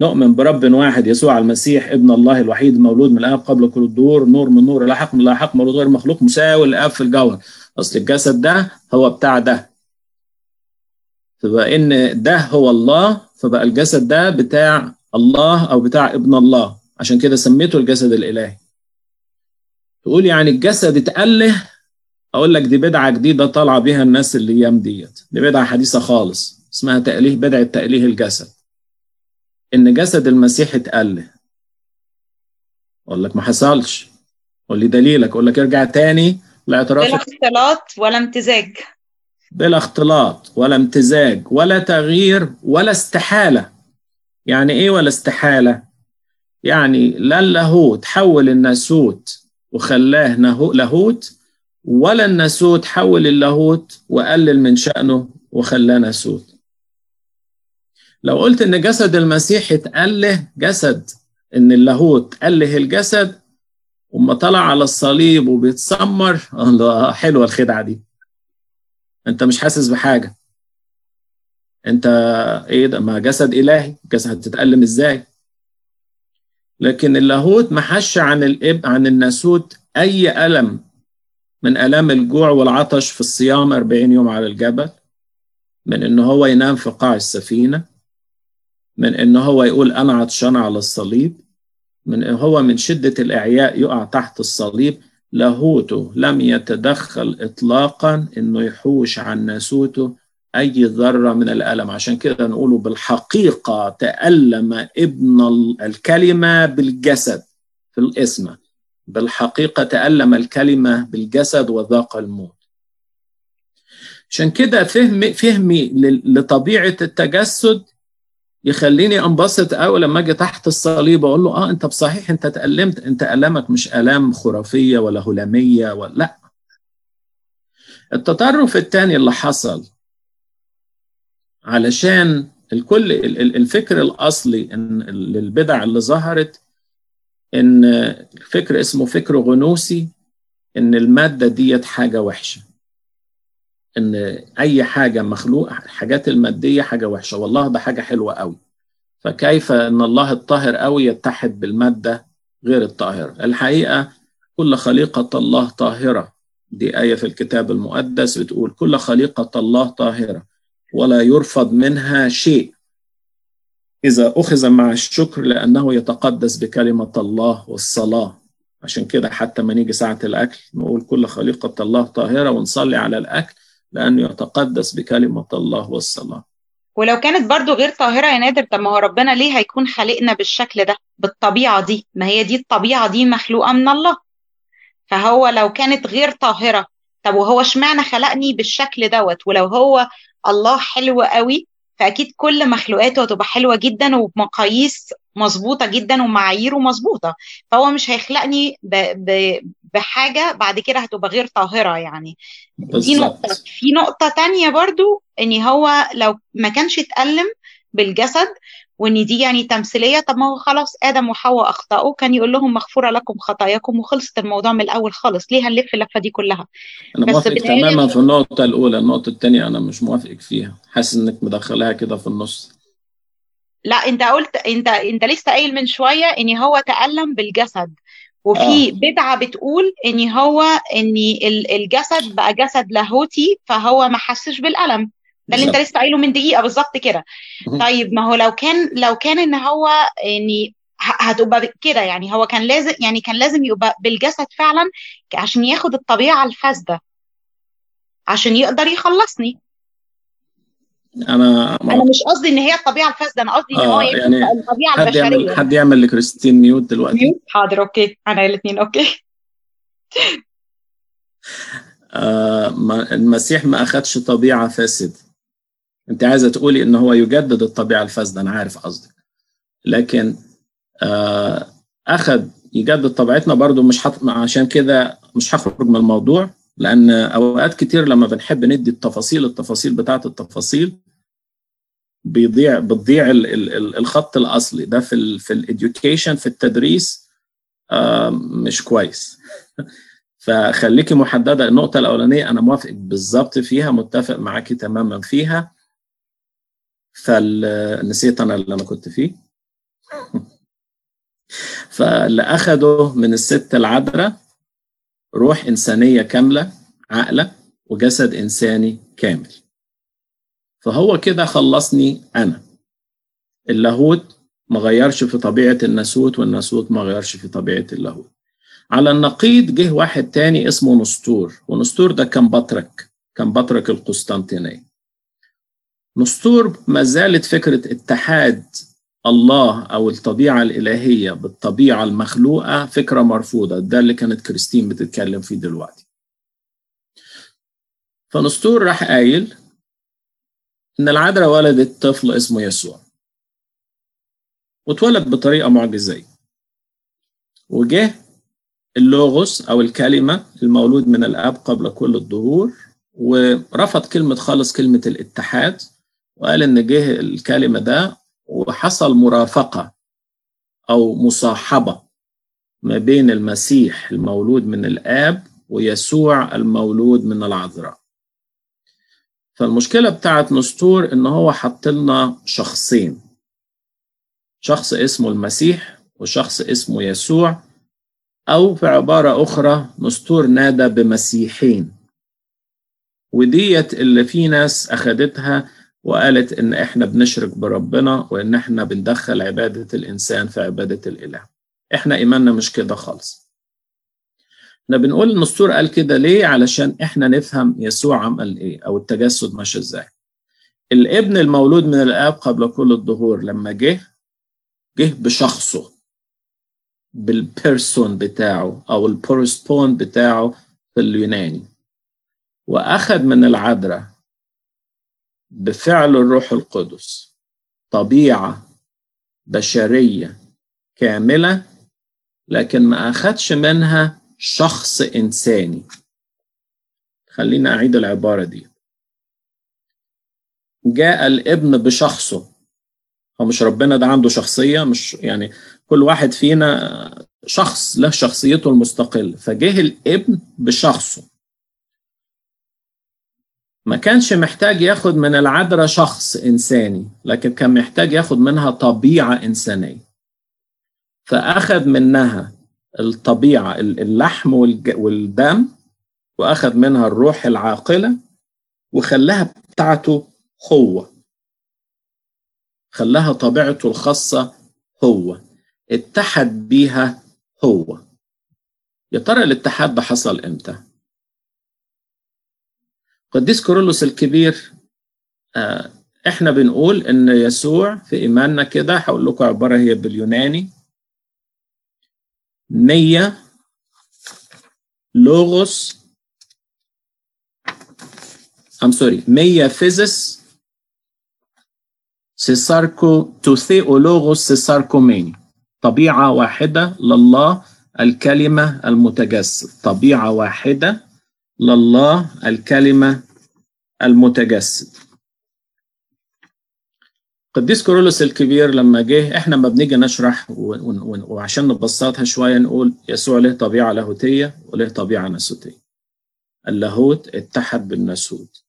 نؤمن برب واحد يسوع المسيح ابن الله الوحيد مولود من الاب قبل كل الدور نور من نور لاحق من لاحق مولود غير مخلوق مساوي للأب في الجوهر. أصل الجسد ده هو بتاع ده. فبقى إن ده هو الله فبقى الجسد ده بتاع الله أو بتاع ابن الله. عشان كده سميته الجسد الإلهي. تقول يعني الجسد اتأله أقول لك دي بدعة جديدة طالعة بيها الناس الأيام ديت. دي بدعة حديثة خالص اسمها تأليه بدعة تأليه الجسد. إن جسد المسيح اتأله أقول لك ما حصلش. قول لي دليلك. أقول لك ارجع تاني لإعتراف بلا اختلاط ولا امتزاج. بلا اختلاط ولا امتزاج ولا تغيير ولا استحالة. يعني إيه ولا استحالة؟ يعني لا اللاهوت حول الناسوت وخلاه لاهوت ولا الناسوت حول اللاهوت وقلل من شأنه وخلاه ناسوت. لو قلت إن جسد المسيح اتأله جسد إن اللاهوت أله الجسد وما طلع على الصليب وبيتسمر الله حلوة الخدعة دي. أنت مش حاسس بحاجة. أنت إيه ده؟ ما جسد إلهي جسد هتتألم إزاي؟ لكن اللاهوت ما حش عن الإب عن الناسوت أي ألم من آلام الجوع والعطش في الصيام 40 يوم على الجبل من ان هو ينام في قاع السفينة من ان هو يقول أنا عطشان على الصليب من هو من شدة الإعياء يقع تحت الصليب لاهوته لم يتدخل إطلاقا إنه يحوش عن ناسوته أي ذرة من الألم. عشان كده نقوله بالحقيقة تألم ابن الكلمة بالجسد في الاسم. بالحقيقة تألم الكلمة بالجسد وذاق الموت. عشان كده فهم فهمي لطبيعة التجسد يخليني انبسط قوي لما أجي تحت الصليب أقول له آه أنت بصحيح أنت تألمت أنت الامك مش ألام خرافية ولا هلامية ولا لا. التطرف الثاني اللي حصل علشان الكل الفكر الأصلي ان للبدع اللي ظهرت إن فكر اسمه فكر غنوسي إن المادة ديت حاجة وحشة. إن أي حاجة مخلوق حاجات المادية حاجة وحشة. والله ده حاجة حلوة قوي فكيف إن الله الطاهر قوي يتحد بالمادة غير الطاهرة؟ الحقيقة كل خليقة الله طاهرة. دي آية في الكتاب المقدس بتقول كل خليقة الله طاهرة ولا يرفض منها شيء. إذا أخذ مع الشكر لأنه يتقدس بكلمة الله والصلاة. عشان كده حتى ما نيجي ساعة الأكل نقول كل خليقة الله طاهرة ونصلي على الأكل لأنه يتقدس بكلمة الله والصلاة. ولو كانت برضو غير طاهرة يا نادر طب ما هو ربنا ليه هيكون خالقنا بالشكل ده بالطبيعة دي؟ ما هي دي الطبيعة دي مخلوقة من الله. فهو لو كانت غير طاهرة طب وهو اشمعنى خلقني بالشكل دوت؟ ولو هو الله حلو قوي فأكيد كل مخلوقاته هتبقى حلوة جدا وبمقاييس مظبوطة جدا ومعاييره مظبوطة. فهو مش هيخلقني ب... ب... بحاجة بعد كده هتبقى غير طاهرة يعني. دي نقطة في نقطة تانية برضو إن هو لو ما كانش اتألم بالجسد وإن دي يعني تمثيلية طب ما هو خلاص آدم وحواء أخطأوا كان يقول لهم مغفورة لكم خطاياكم وخلصت الموضوع من الأول خالص ليه هنلف اللفة دي كلها؟ أنا موافق تماما في النقطة الأولى النقطة الثانية أنا مش موافقك فيها حاسس إنك مدخلاها كده في النص. لا أنت قلت أنت أنت لسه قايل من شوية إن هو تألم بالجسد وفي آه. بدعة بتقول إن هو إن الجسد بقى جسد لاهوتي فهو ما حسش بالألم. ده اللي انت لسه قايله من دقيقة بالظبط كده. طيب ما هو لو كان لو كان إن هو يعني هتبقى كده يعني هو كان لازم يعني كان لازم يبقى بالجسد فعلا عشان ياخد الطبيعة الفاسدة. عشان يقدر يخلصني. أنا أنا مش قصدي إن هي الطبيعة الفاسدة أنا قصدي إن آه هو يعني الطبيعة حد البشرية. يعمل حد يعمل لكريستين mute دلوقتي؟ mute؟ حاضر okay. أنا الاثنين okay. آه ما المسيح ما أخدش طبيعة فاسده انت عايزة تقولي إن هو يجدد الطبيعة الفاسدة أنا عارف قصدك. لكن آه أخذ يجدد طبيعتنا برضو مش حط عشان كده مش هخرج من الموضوع لأن أوقات كتير لما بنحب ندي التفاصيل التفاصيل بتاعت التفاصيل بيضيع بتضيع ال ال الخط الأصلي. ده في ال في الاديوكيشن في التدريس آه مش كويس. فخليكي محددة. النقطة الأولانية أنا موافق بالظبط فيها متفق معاكي تماما فيها. فنسيت أنا اللي أنا كنت فيه. فاللي أخده من الست العذراء روح إنسانية كاملة عقله وجسد إنساني كامل. فهو كده خلصني أنا. اللاهوت ما غيرش في طبيعة الناسوت والناسوت ما غيرش في طبيعة اللاهوت. على النقيض جه واحد تاني اسمه نسطور ونسطور ده كان بطرك كان بطرك القسطنطينية. نسطور ما زالت فكرة اتحاد الله أو الطبيعة الإلهية بالطبيعة المخلوقة فكرة مرفوضة. ده اللي كانت كريستين بتتكلم فيه دلوقتي. فنسطور راح قايل إن العذراء ولدت طفل اسمه يسوع. واتولد بطريقة معجزية. وجه اللوغوس أو الكلمة المولود من الآب قبل كل الظهور ورفض كلمة خالص كلمة الاتحاد. وقال إن جه الكلمة ده وحصل مرافقة أو مصاحبة ما بين المسيح المولود من الآب ويسوع المولود من العذراء. فالمشكلة بتاعت نسطور إن هو حط لنا شخصين. شخص اسمه المسيح وشخص اسمه يسوع أو في عبارة أخرى نسطور نادى بمسيحين. وديت اللي في ناس أخدتها وقالت إن إحنا بنشرك بربنا وإن إحنا بندخل عبادة الإنسان في عبادة الإله. إحنا إيماننا مش كده خالص. إحنا بنقول النسطور قال كده ليه؟ علشان إحنا نفهم يسوع عمل إيه أو التجسد ماشي إزاي. الابن المولود من الآب قبل كل الظهور لما جه جه بشخصه بال person بتاعه أو ال πρόσωπον بتاعه في اليوناني. وأخذ من العذراء بفعل الروح القدس طبيعة بشرية كاملة لكن ما أخدش منها شخص إنساني. خلينا أعيد العبارة دي. جاء الابن بشخصه. هو مش ربنا ده عنده شخصية مش يعني كل واحد فينا شخص له شخصيته المستقلة. فجه الابن بشخصه. ما كانش محتاج ياخد من العذراء شخص إنساني لكن كان محتاج ياخد منها طبيعة إنسانية. فأخذ منها الطبيعة اللحم والدم وأخذ منها الروح العاقلة وخلاها بتاعته هو خلاها طبيعته الخاصة هو اتحد بيها هو يا ترى الاتحاد ده حصل إمتى؟ قديس كورولوس الكبير آه إحنا بنقول إن يسوع في إيماننا كده هقول لكم عبارة هي باليوناني μία Λόγος I'm sorry μία φύσις σεσαρκω τοῦ Θεοῦ Λόγος σεσαρκωμένη طبيعة واحدة لله الكلمة المتجسد. طبيعة واحدة لله الكلمة المتجسد قديس كيرلس الكبير لما جه إحنا ما بنيجي نشرح وعشان نبسطها شوية نقول يسوع له طبيعة لاهوتية وله طبيعة ناسوتية. اللاهوت اتحد بالناسوت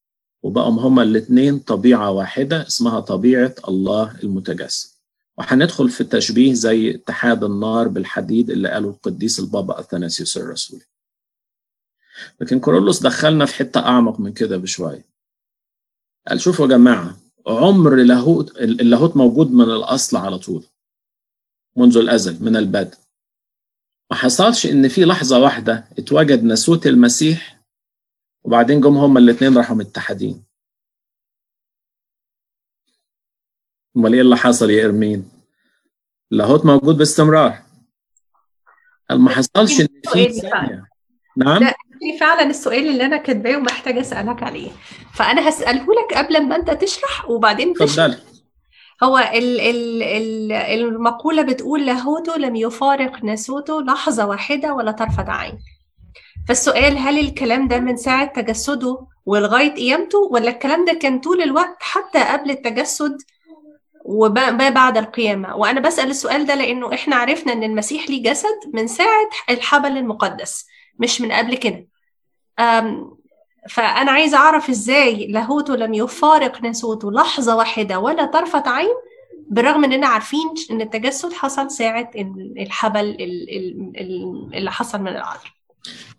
وبقوا هما الاثنين طبيعة واحدة اسمها طبيعة الله المتجسد. وهندخل في تشبيه زي اتحاد النار بالحديد اللي قاله القديس البابا أثناسيوس الرسولي. لكن كورولوس دخلنا في حتة أعمق من كده بشوية. قال شوفوا يا جماعة عمر اللاهوت اللاهوت موجود من الأصل على طول منذ الأزل من البدء. ما حصلش إن في لحظة واحدة اتوجد ناسوت المسيح وبعدين جم هما الاثنين راحوا متحدين. أمال إيه اللي حصل يا إرمين؟ اللاهوت موجود باستمرار. ما حصلش إن في ثانية. نعم؟ لا فعلا السؤال اللي أنا كاتباه ومحتاجة أسألك عليه. فأنا هساله لك قبل ما أنت تشرح وبعدين اتفضلي. هو ال ال ال المقولة بتقول لاهوته لم يفارق ناسوته لحظة واحدة ولا طرفة عين فالسؤال هل الكلام ده من ساعة تجسده ولغايه قيامته ولا الكلام ده كان طول الوقت حتى قبل التجسد وما بعد القيامة؟ وأنا بسأل السؤال ده لأنه إحنا عرفنا إن المسيح ليه جسد من ساعة الحبل المقدس. مش من قبل كده. فأنا عايزة أعرف إزاي لاهوته لم يفارق ناسوته لحظة واحدة ولا طرفة عين بالرغم إننا عارفين إن التجسد حصل ساعة الحبل اللي حصل من العذر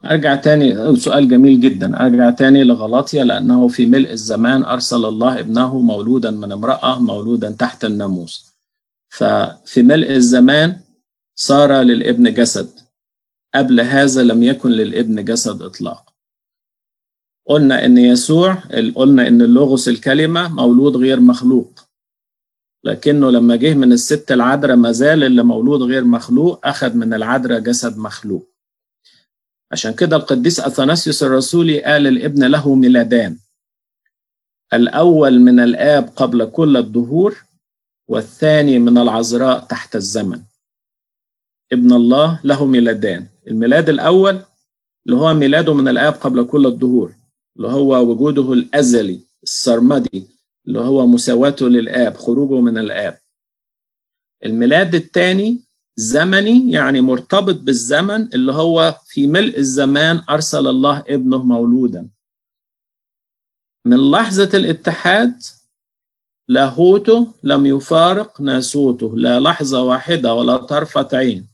أرجع تاني سؤال جميل جدا. أرجع تاني لغلاطيا لأنه في ملء الزمان أرسل الله ابنه مولودا من امرأة مولودا تحت الناموس. ففي ملء الزمان صار للابن جسد. قبل هذا لم يكن للابن جسد إطلاق. قلنا إن يسوع قلنا إن اللوغوس الكلمة مولود غير مخلوق. لكنه لما جه من الست العذراء ما زال اللي مولود غير مخلوق أخذ من العذراء جسد مخلوق. عشان كده القديس أثناسيوس الرسولي قال الابن له ميلادان. الأول من الآب قبل كل الدهور والثاني من العذراء تحت الزمن. ابن الله له ميلادان. الميلاد الأول اللي هو ميلاده من الآب قبل كل الدهور اللي هو وجوده الأزلي السرمدي اللي هو مساواته للآب خروجه من الآب. الميلاد الثاني زمني يعني مرتبط بالزمن اللي هو في ملء الزمان أرسل الله ابنه مولودا. من لحظة الاتحاد لاهوته لم يفارق ناسوته لا لحظة واحدة ولا طرفة عين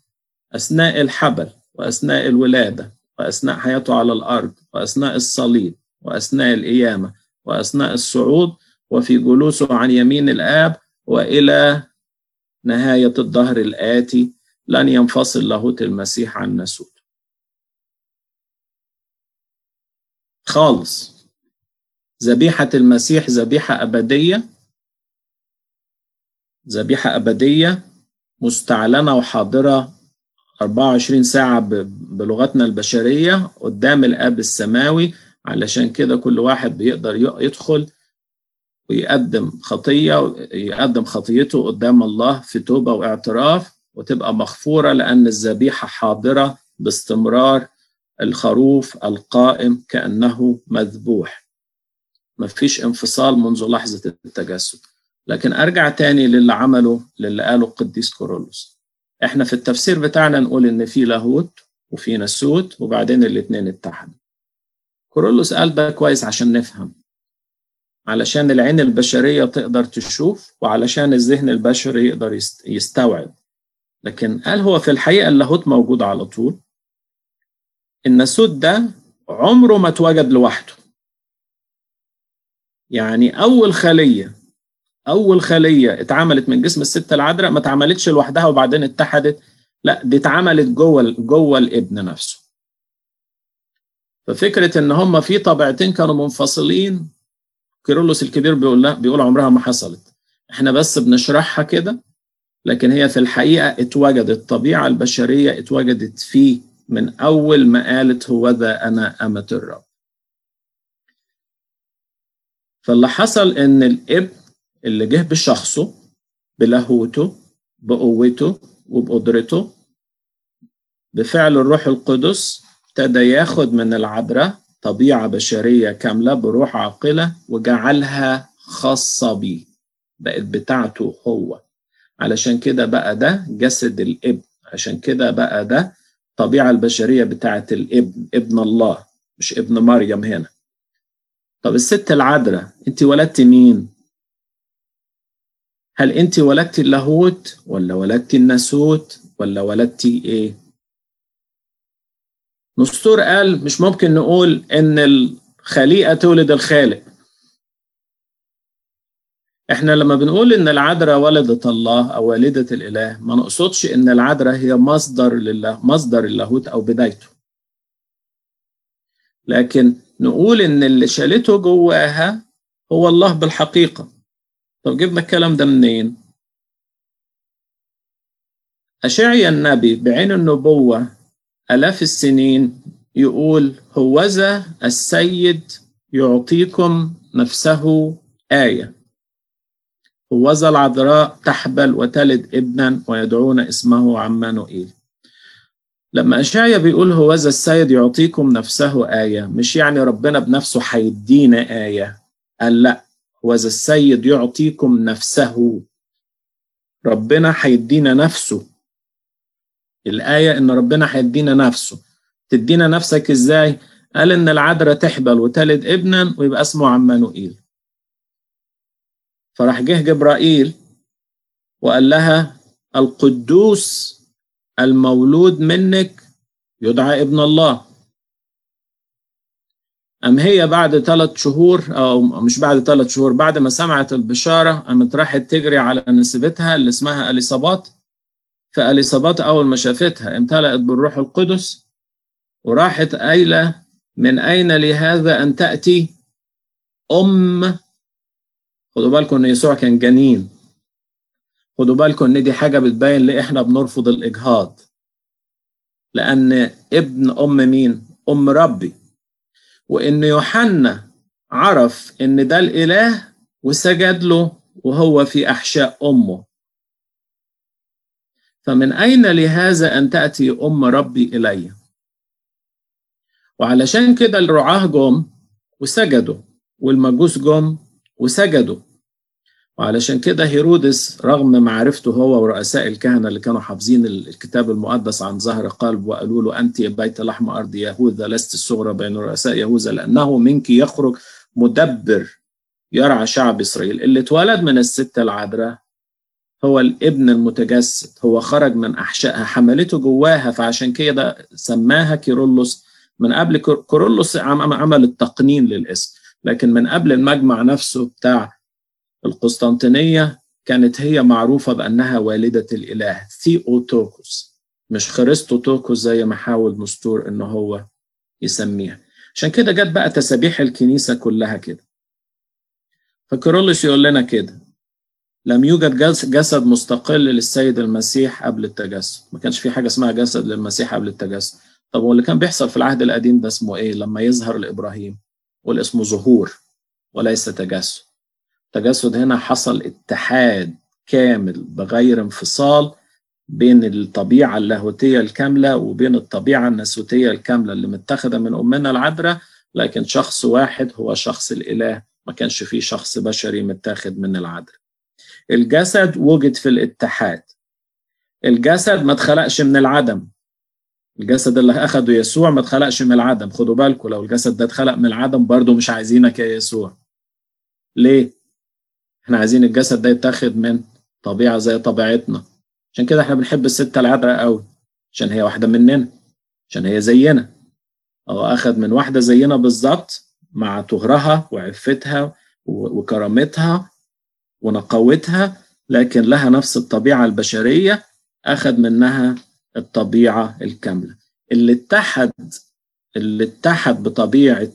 أثناء الحبل. وأثناء الولادة وأثناء حياته على الأرض وأثناء الصليب وأثناء القيامة وأثناء الصعود وفي جلوسه عن يمين الآب وإلى نهاية الظهر الآتي لن ينفصل لاهوت المسيح عن ناسوت خالص. ذبيحة المسيح ذبيحة أبدية. ذبيحة أبدية مستعلنة وحاضرة 24 ساعة بلغتنا البشرية قدام الآب السماوي علشان كده كل واحد بيقدر يدخل ويقدم خطية يقدم خطيته قدام الله في توبة واعتراف وتبقى مغفورة لأن الذبيحة حاضرة باستمرار الخروف القائم كأنه مذبوح. مفيش انفصال منذ لحظة التجسد. لكن أرجع تاني للي عمله للي قاله القديس كورولوس إحنا في التفسير بتاعنا نقول إن في لاهوت وفي نسوت وبعدين الاتنين اتحدوا. كورولوس قال ده كويس عشان نفهم. علشان العين البشرية تقدر تشوف وعلشان الذهن البشري يقدر يستوعب. لكن قال هو في الحقيقة اللاهوت موجود على طول. الناسوت ده عمره ما اتوجد لوحده. يعني أول خلية أول خلية اتعملت من جسم الست العذراء ما اتعملتش لوحدها وبعدين اتحدت لا دي اتعملت جوه جوه الابن نفسه. ففكرة إن هما في طبيعتين كانوا منفصلين كيرلس الكبير بيقول لا بيقول عمرها ما حصلت. إحنا بس بنشرحها كده لكن هي في الحقيقة اتوجدت الطبيعة البشرية اتوجدت فيه من أول ما قالت هو ذا أنا أمة الرب. فاللي حصل إن الابن اللي جه بشخصه بلاهوته بقوته وبقدرته. بفعل الروح القدس ابتدى ياخد من العذراء طبيعة بشرية كاملة بروح عاقلة وجعلها خاصة بيه بقت بتاعته هو. علشان كده بقى ده جسد الابن عشان كده بقى ده الطبيعة البشرية بتاعت الابن ابن الله مش ابن مريم هنا. طب الست العذراء انت ولدت مين؟ هل انت ولدت اللاهوت ولا ولدت الناسوت ولا ولدت إيه؟ نسطور قال مش ممكن نقول إن الخليقة تولد الخالق. إحنا لما بنقول إن العذراء ولدت الله أو والده الإله ما نقصدش إن العذراء هي مصدر لله مصدر اللاهوت أو بدايته. لكن نقول إن اللي شالته جواها هو الله بالحقيقة. طب جبنا الكلام ده منين؟ أشعيا النبي بعين النبوة آلاف السنين يقول هوذا السيد يعطيكم نفسه آية. هوذا العذراء تحبل وتلد ابنا ويدعون اسمه عمانوئيل. لما أشعيا بيقول هوذا السيد يعطيكم نفسه آية مش يعني ربنا بنفسه هيدينا آية؟ قال لا. هوذا السيد يعطيكم نفسه. ربنا هيدينا نفسه. الآية إن ربنا هيدينا نفسه. تدينا نفسك إزاي؟ قال إن العذراء تحبل وتلد ابنا ويبقى اسمه عمانوئيل فراح جه جبرائيل وقال لها القدوس المولود منك يدعى ابن الله. أم هي بعد ثلاث شهور أو مش بعد ثلاث شهور بعد ما سمعت البشارة قامت راحت تجري على نسبتها اللي اسمها أليصابات فأليصابات أول ما شافتها امتلأت بالروح القدس وراحت قايلة من أين لهذا أن تأتي؟ أم خدوا بالكم إن يسوع كان جنين. خدوا بالكم إن دي حاجة بتبين ليه إحنا بنرفض الإجهاض. لأن ابن أم مين؟ أم ربي. وإن يوحنا عرف إن ده الإله وسجد له وهو في أحشاء أمه. فمن أين لهذا أن تأتي أم ربي إلي؟ وعلشان كده الرعاة جم وسجدوا والمجوس جم وسجدوا. وعلشان كده هيرودس رغم معرفته هو ورؤساء الكهنة اللي كانوا حافظين الكتاب المقدس عن ظهر قلب وقالوا له أنت يا بيت لحم أرض يهوذا لست الصغرى بين رؤساء يهوذا لأنه منك يخرج مدبر يرعى شعب إسرائيل. اللي اتولد من الست العذراء هو الابن المتجسد. هو خرج من أحشائها حملته جواها فعشان كده سماها كيرلس من قبل كيرلس عمل التقنين للاسم لكن من قبل المجمع نفسه بتاع القسطنطينية كانت هي معروفة بأنها والدة الإله Θεοτόκος مش Χριστοτόκος زي ما حاول نستور إن هو يسميها. عشان كده جت بقى تسابيح الكنيسة كلها كده. فكيرلس يقول لنا كده لم يوجد جسد مستقل للسيد المسيح قبل التجسد ما كانش في حاجة اسمها جسد للمسيح قبل التجسد طب واللي كان بيحصل في العهد القديم ده اسمه إيه؟ لما يظهر لإبراهيم والاسمه ظهور وليس تجسد التجسد هنا حصل اتحاد كامل بغير انفصال بين الطبيعة اللاهوتية الكاملة وبين الطبيعة الناسوتية الكاملة اللي متخذة من أمنا العذراء لكن شخص واحد هو شخص الإله ما كانش فيه شخص بشري متاخد من العذراء الجسد وجد في الاتحاد. الجسد ما اتخلقش من العدم. الجسد اللي أخده يسوع ما اتخلقش من العدم. خدوا بالكم لو الجسد ده اتخلق من العدم برضه مش عايزينك يا يسوع. ليه؟ إحنا عايزين الجسد ده يتاخد من طبيعة زي طبيعتنا. عشان كده إحنا بنحب الست العذراء قوي عشان هي واحدة مننا عشان هي زينا. هو أخد من واحدة زينا بالظبط مع طهرها وعفتها وكرامتها ونقاوتها لكن لها نفس الطبيعة البشرية أخذ منها الطبيعة الكاملة. اللي اتحد اللي اتحد بطبيعة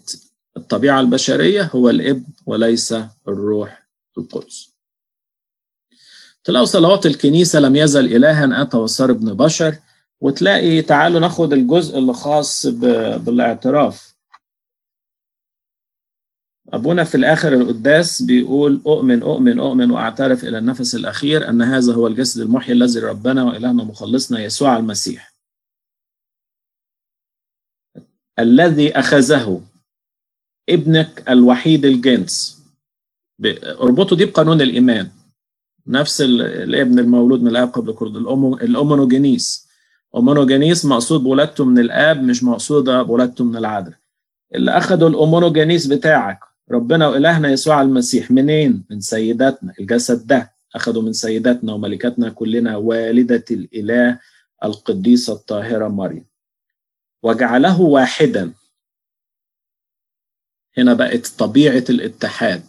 الطبيعة البشرية هو الابن وليس الروح. القدس. تلاقوا صلوات الكنيسة لم يزل إلها أتى وصار ابن بشر وتلاقي تعالوا ناخد الجزء اللي خاص بالاعتراف. أبونا في الآخر القداس بيقول أؤمن أؤمن أؤمن وأعترف إلى النفس الأخير أن هذا هو الجسد المحيي الذي ربنا وإلهنا مخلصنا يسوع المسيح. الذي أخذه ابنك الوحيد الجنس. اربطوا دي بقانون الإيمان. نفس الابن المولود من الآب قبل كل ال ὁ μονογενής. ὁ μονογενής مقصود بولادته من الآب مش مقصودة بولادته من العذراء اللي أخدوا الأومونوجينيس بتاعك ربنا وإلهنا يسوع المسيح منين؟ من سيداتنا. الجسد ده أخدوا من سيداتنا وملكاتنا كلنا والدة الإله القديسة الطاهرة مريم. وجعله واحدا. هنا بقت طبيعة الاتحاد.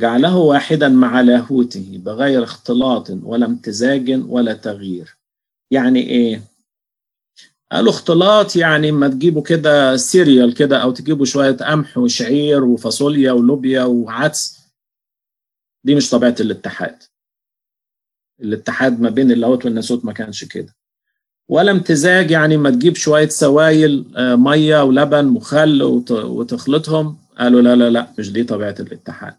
جعله واحدا مع لاهوته بغير اختلاط ولا امتزاج ولا تغيير. يعني إيه؟ قالوا اختلاط يعني ما تجيبوا كده cereal كده أو تجيبوا شوية قمح وشعير وفاصوليا ولوبيا وعدس. دي مش طبيعة الاتحاد. الاتحاد ما بين اللاهوت والناسوت ما كانش كده. ولا امتزاج يعني ما تجيب شوية سوائل مية ولبن وخل وتخلطهم. قالوا لا لا لا مش دي طبيعة الاتحاد.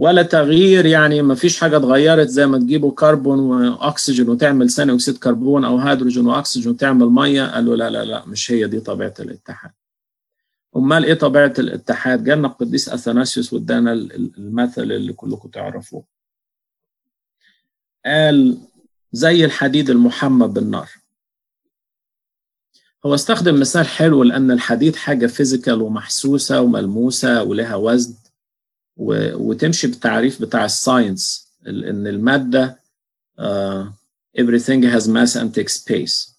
ولا تغيير يعني ما فيش حاجة اتغيرت زي ما تجيبوا كربون وأكسجين وتعمل ثاني أكسيد كربون أو هيدروجين وأكسجين وتعمل مية. قالوا لا لا لا مش هي دي طبيعة الاتحاد. أمال إيه طبيعة الاتحاد؟ جالنا القديس أثناسيوس وادانا المثل اللي كلكم تعرفوه. قال زي الحديد المحمى بالنار. هو استخدم مثال حلو لأن الحديد حاجة physical ومحسوسة وملموسة ولها وزن. وتمشي بالتعريف بتاع ال science إن المادة uh, everything has mass and takes space.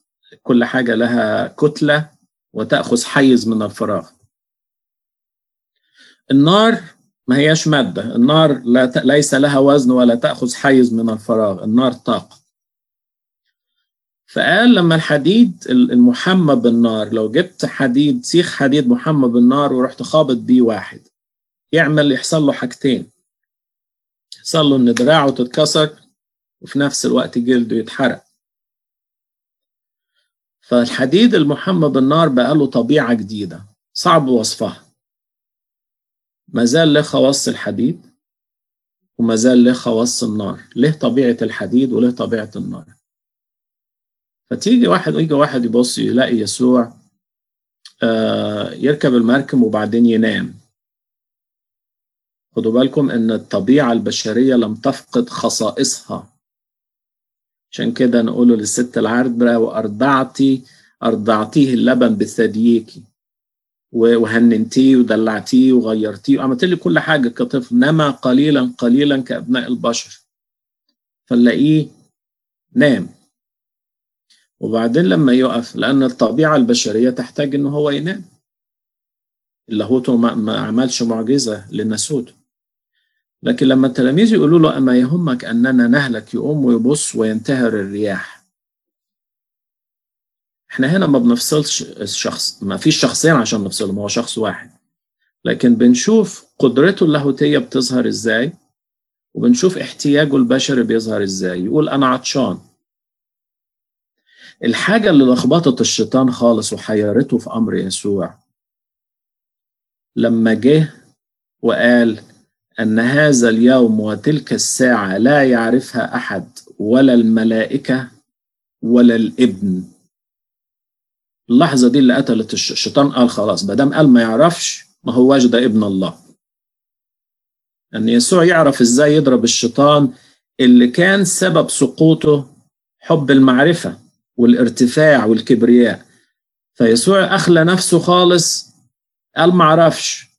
كل حاجة لها كتلة وتأخذ حيز من الفراغ. النار ما هياش مادة. النار لا ت... ليس لها وزن ولا تأخذ حيز من الفراغ. النار طاقة. فقال لما الحديد المحمى بالنار لو جبت حديد سيخ حديد محمى بالنار ورحت خابط بيه واحد. يعمل يحصل له حاجتين. يحصل له إن دراعه تتكسر وفي نفس الوقت جلده يتحرق. فالحديد المحمى بالنار بقى له طبيعة جديدة صعب وصفها. ما زال له خواص الحديد وما زال له خواص النار. له طبيعة الحديد وله طبيعة النار؟ فتيجي واحد يجي واحد يبص يلاقي يسوع آه يركب المركب وبعدين ينام. خدوا بالكم إن الطبيعة البشرية لم تفقد خصائصها. عشان كده نقوله للست العذراء وأرضعتي أرضعتيه اللبن بثدييك وهننتيه ودلعتيه وغيرتيه وعملت لي كل حاجة كطفل نما قليلا قليلا كأبناء البشر. فنلاقيه نام. وبعدين لما يقف لأن الطبيعة البشرية تحتاج إن هو ينام. اللاهوت ما, عملش معجزة لناسوته. لكن لما التلاميذ يقولوا له أما يهمك أننا نهلك يقوم ويبص وينتهر الرياح. إحنا هنا ما بنفصلش الشخص ما فيش شخصين عشان نفصلهم هو شخص واحد. لكن بنشوف قدرته اللاهوتية بتظهر إزاي وبنشوف احتياجه البشري بيظهر إزاي. يقول أنا عطشان. الحاجة اللي لخبطت الشيطان خالص وحيرته في أمر يسوع. لما جه وقال أن هذا اليوم وتلك الساعة لا يعرفها أحد ولا الملائكة ولا الإبن. اللحظة دي اللي قتلت الشيطان قال خلاص بدام قال ما يعرفش ما هواش ده ابن الله. أن يسوع يعرف إزاي يضرب الشيطان اللي كان سبب سقوطه حب المعرفة والارتفاع والكبرياء. فيسوع أخلى نفسه خالص قال ما أعرفش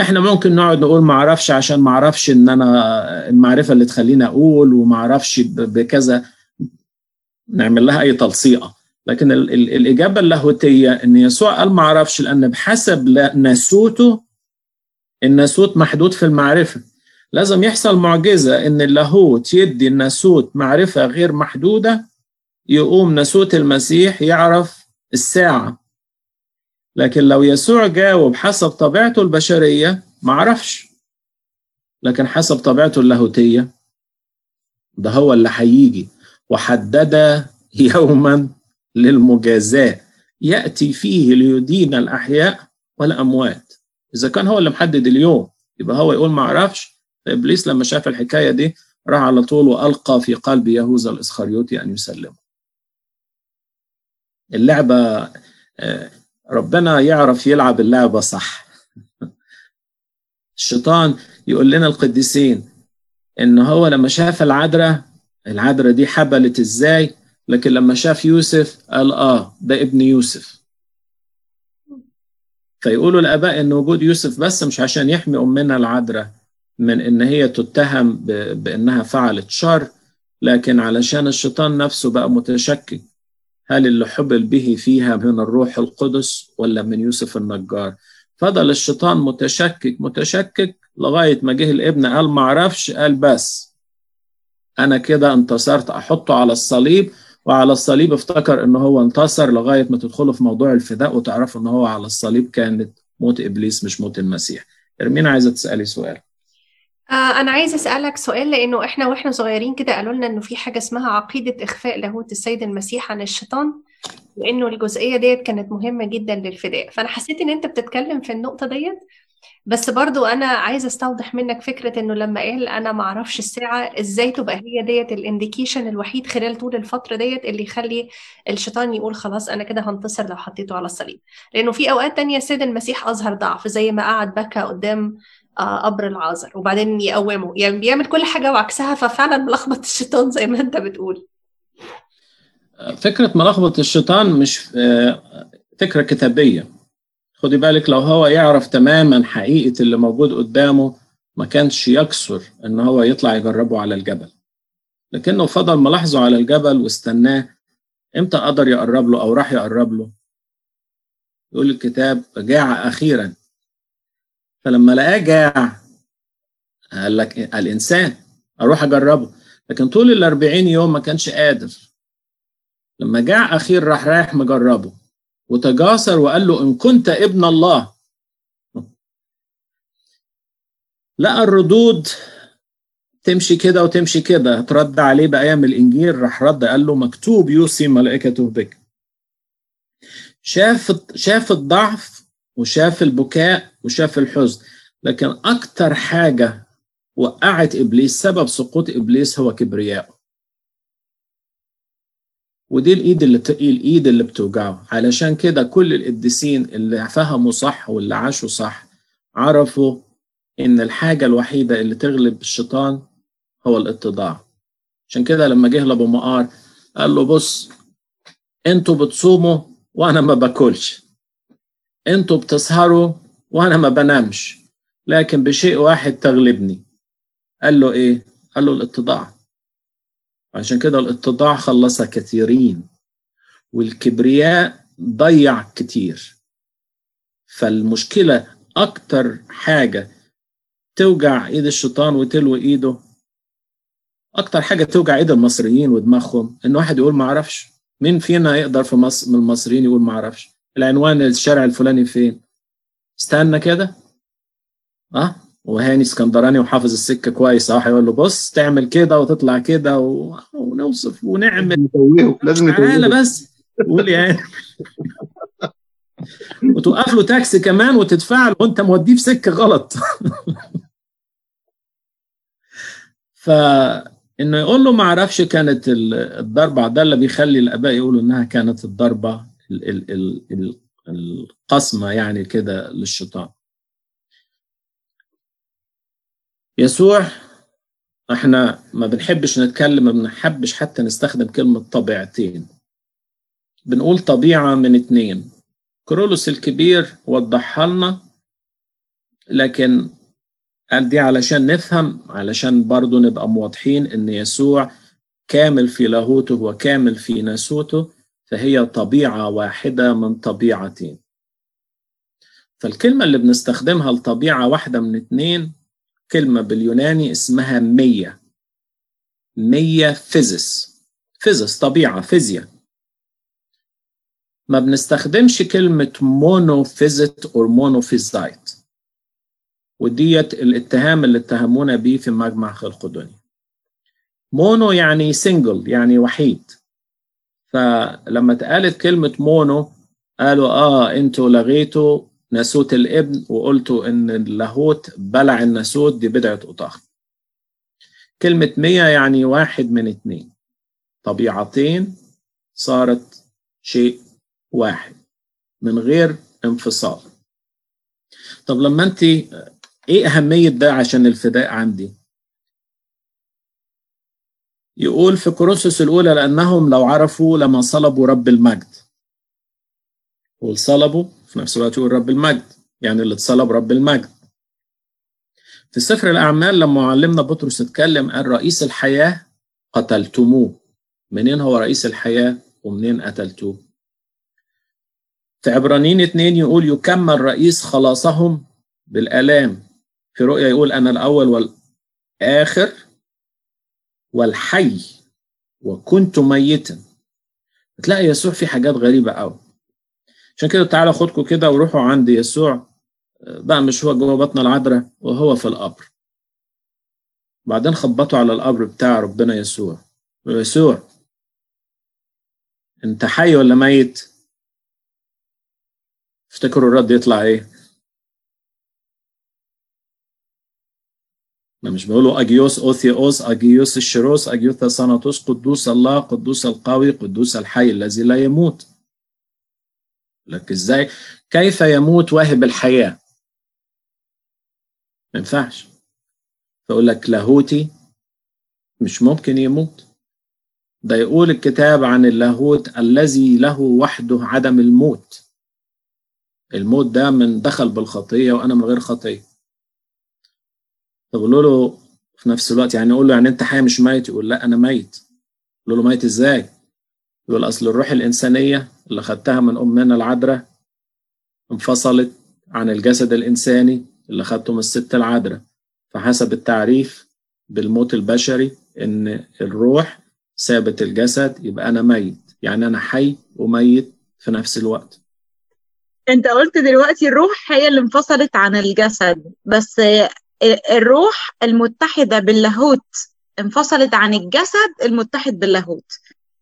إحنا ممكن نقعد نقول ما أعرفش عشان ما أعرفش ان أنا المعرفة اللي تخليني أقول وما أعرفش بكذا. نعمل لها اي تلصيقة. لكن ال ال الإجابة اللاهوتية إن يسوع قال ما أعرفش لأن بحسب ناسوته الناسوت محدود في المعرفة. لازم يحصل معجزة إن اللاهوت يدي الناسوت معرفة غير محدودة يقوم ناسوت المسيح يعرف الساعة. لكن لو يسوع جاوب حسب طبيعته البشرية ما عرفش. لكن حسب طبيعته اللاهوتية ده هو اللي هيجي وحدد يوما للمجازاة. يأتي فيه ليدين الأحياء والأموات. إذا كان هو اللي محدد اليوم يبقى هو يقول ما أعرفش فابليس لما شاف الحكاية دي راح على طول وألقى في قلب يهوذا الإسخريوطي أن يسلمه. اللعبة ربنا يعرف يلعب اللعبة صح. الشيطان يقول لنا القديسين إن هو لما شاف العذراء العذراء دي حبلت إزاي؟ لكن لما شاف يوسف قال آه ده ابن يوسف. فيقولوا الآباء إن وجود يوسف بس مش عشان يحمي أمنا العذراء من إن هي تتهم بإنها فعلت شر لكن علشان الشيطان نفسه بقى متشكك. هل اللي حبل به فيها من الروح القدس ولا من يوسف النجار؟ فضل الشيطان متشكك متشكك لغاية ما جه الابن قال ما أعرفش قال بس أنا كده انتصرت أحطه على الصليب وعلى الصليب افتكر إن هو انتصر لغاية ما تدخلوا في موضوع الفداء وتعرفوا إن هو على الصليب كانت موت إبليس مش موت المسيح. ارمينا عايزة تسألي سؤال. آه أنا عايزة أسألك سؤال لأنه إحنا وإحنا صغيرين كده قالوا لنا إنه في حاجة اسمها عقيدة إخفاء لاهوت السيد المسيح عن الشيطان وإنه الجزئية ديت كانت مهمة جدا للفداء. فأنا حسيت إن أنت بتتكلم في النقطة ديت بس برضو أنا عايزة أستوضح منك فكرة إنه لما قال أنا ما أعرفش الساعة إزاي تبقى هي ديت ال indication الوحيد خلال طول الفترة ديت اللي يخلي الشيطان يقول خلاص أنا كده هنتصر لو حطيته على الصليب. لأنه في أوقات تانية السيد المسيح أظهر ضعف زي ما قعد بكى قدام قبر العازر وبعدين يقومه. يعني بيعمل كل حاجة وعكسها ففعلا ملخبط الشيطان زي ما أنت بتقول. فكرة ملخبط الشيطان مش فكرة كتابية. خدي بالك لو هو يعرف تماما حقيقة اللي موجود قدامه ما كانش يكسر إن هو يطلع يجربه على الجبل. لكنه فضل ملاحظه على الجبل واستناه. إمتى قدر يقرب له أو راح يقرب له؟ يقول الكتاب جاع أخيرا. فلما لقاه جاع قال لك الانسان أروح أجربه. لكن طول الأربعين يوم ما كانش قادر. لما جاع أخير راح رايح مجربه. وتجاسر وقال له إن كنت ابن الله. لقى الردود تمشي كده وتمشي كده. ترد عليه بأيام الإنجيل راح رد قال له مكتوب يوصي ملائكته بك. شاف شاف الضعف وشاف البكاء وشاف الحزن. لكن أكتر حاجة وقعت إبليس سبب سقوط إبليس هو كبرياءه ودي الإيد اللي الإيد اللي بتوجعه. علشان كده كل القديسين اللي فهموا صح واللي عاشوا صح عرفوا إن الحاجة الوحيدة اللي تغلب الشيطان هو الاتضاع. عشان كده لما جه لأبو مقار قال له بص أنتوا بتصوموا وأنا ما باكلش. أنتوا بتسهروا وأنا ما بنامش. لكن بشيء واحد تغلبني. قال له إيه؟ قال له الاتضاع. عشان كده الاتضاع خلص كثيرين. والكبرياء ضيع كتير. فالمشكلة أكتر حاجة توجع إيد الشيطان وتلوي إيده. أكتر حاجة توجع إيد المصريين ودماغهم. إن واحد يقول ما أعرفش مين فينا يقدر في مصر من المصريين يقول ما أعرفش العنوان الشارع الفلاني فين؟ استنى كده. آه وهاني اسكندراني وحافظ السكة كويس آه هيقول له بص تعمل كده وتطلع كده و... ونوصف ونعمل. لازم تعالى بس قول يعني وتوقف له تاكسي كمان وتدفع له وأنت موديه في سكة غلط. فانه يقول له ما أعرفش كانت الضربة ده اللي بيخلي الآباء يقولوا إنها كانت الضربة. القصمه يعني كده للشيطان. يسوع إحنا ما بنحبش نتكلم ما بنحبش حتى نستخدم كلمة طبيعتين. بنقول طبيعة من اتنين كرولوس الكبير وضحها لنا لكن قال دي علشان نفهم علشان برضو نبقى موضحين إن يسوع كامل في لاهوته وكامل في ناسوته. فهي طبيعة واحدة من طبيعتين. فالكلمة اللي بنستخدمها لطبيعة واحدة من اتنين كلمة باليوناني اسمها مية. mia physis. physis طبيعة فيزياء. ما بنستخدمش كلمة monophysite أو monophysite وديت الاتهام اللي اتهمونا بيه في مجمع خلقيدونية mono يعني single يعني وحيد. فلما اتقالت كلمة mono قالوا آه أنتوا لغيتوا ناسوت الابن وقلتوا إن اللاهوت بلع الناسوت دي بدعة أوطاخي. كلمة مية يعني واحد من اتنين. طبيعتين صارت شيء واحد من غير انفصال. طب لما انت إيه أهمية ده عشان الفداء عندي؟ يقول في كورنثوس الأولى لأنهم لو عرفوا لما صلبوا رب المجد. والصلبوا في نفس الوقت يقول رب المجد يعني اللي اتصلب رب المجد. في سفر الأعمال لما معلمنا بطرس اتكلم قال رئيس الحياة قتلتموه. منين هو رئيس الحياة ومنين قتلتوه؟ في عبرانيين اتنين يقول يكمل رئيس خلاصهم بالآلام. في رؤيا يقول أنا الأول والآخر والحي وكنت ميتا. تلاقي يسوع في حاجات غريبة قوي عشان كده تعالوا خدكم كده وروحوا عند يسوع بقى مش هو جوه بطن العذراء وهو في القبر. بعدين خبطوا على القبر بتاع ربنا يسوع. يسوع أنت حي ولا ميت؟ افتكروا الرد يطلع إيه؟ ما مش بيقولوا أجيوس اوثيوس أجيوس الشروس اجيوثا ساناتوس قدوس الله قدوس القوي قدوس الحي الذي لا يموت. لك إزاي؟ كيف يموت واهب الحياة؟ ما ينفعش. فاقول لك لاهوتي مش ممكن يموت. ده يقول الكتاب عن اللاهوت الذي له وحده عدم الموت. الموت ده من دخل بالخطية وأنا من غير خطية. فبقول له في نفس الوقت يعني أقول له يعني أنت حي مش ميت؟ يقول لا أنا ميت. أقول له ميت إزاي؟ يقول أصل الروح الإنسانية اللي خدتها من امنا العذراء انفصلت عن الجسد الإنساني اللي خدته من الست العذراء فحسب التعريف بالموت البشري إن الروح سابت الجسد يبقى أنا ميت. يعني أنا حي وميت في نفس الوقت. أنت قلت دلوقتي الروح هي اللي انفصلت عن الجسد بس الروح المتحدة باللاهوت انفصلت عن الجسد المتحد باللاهوت.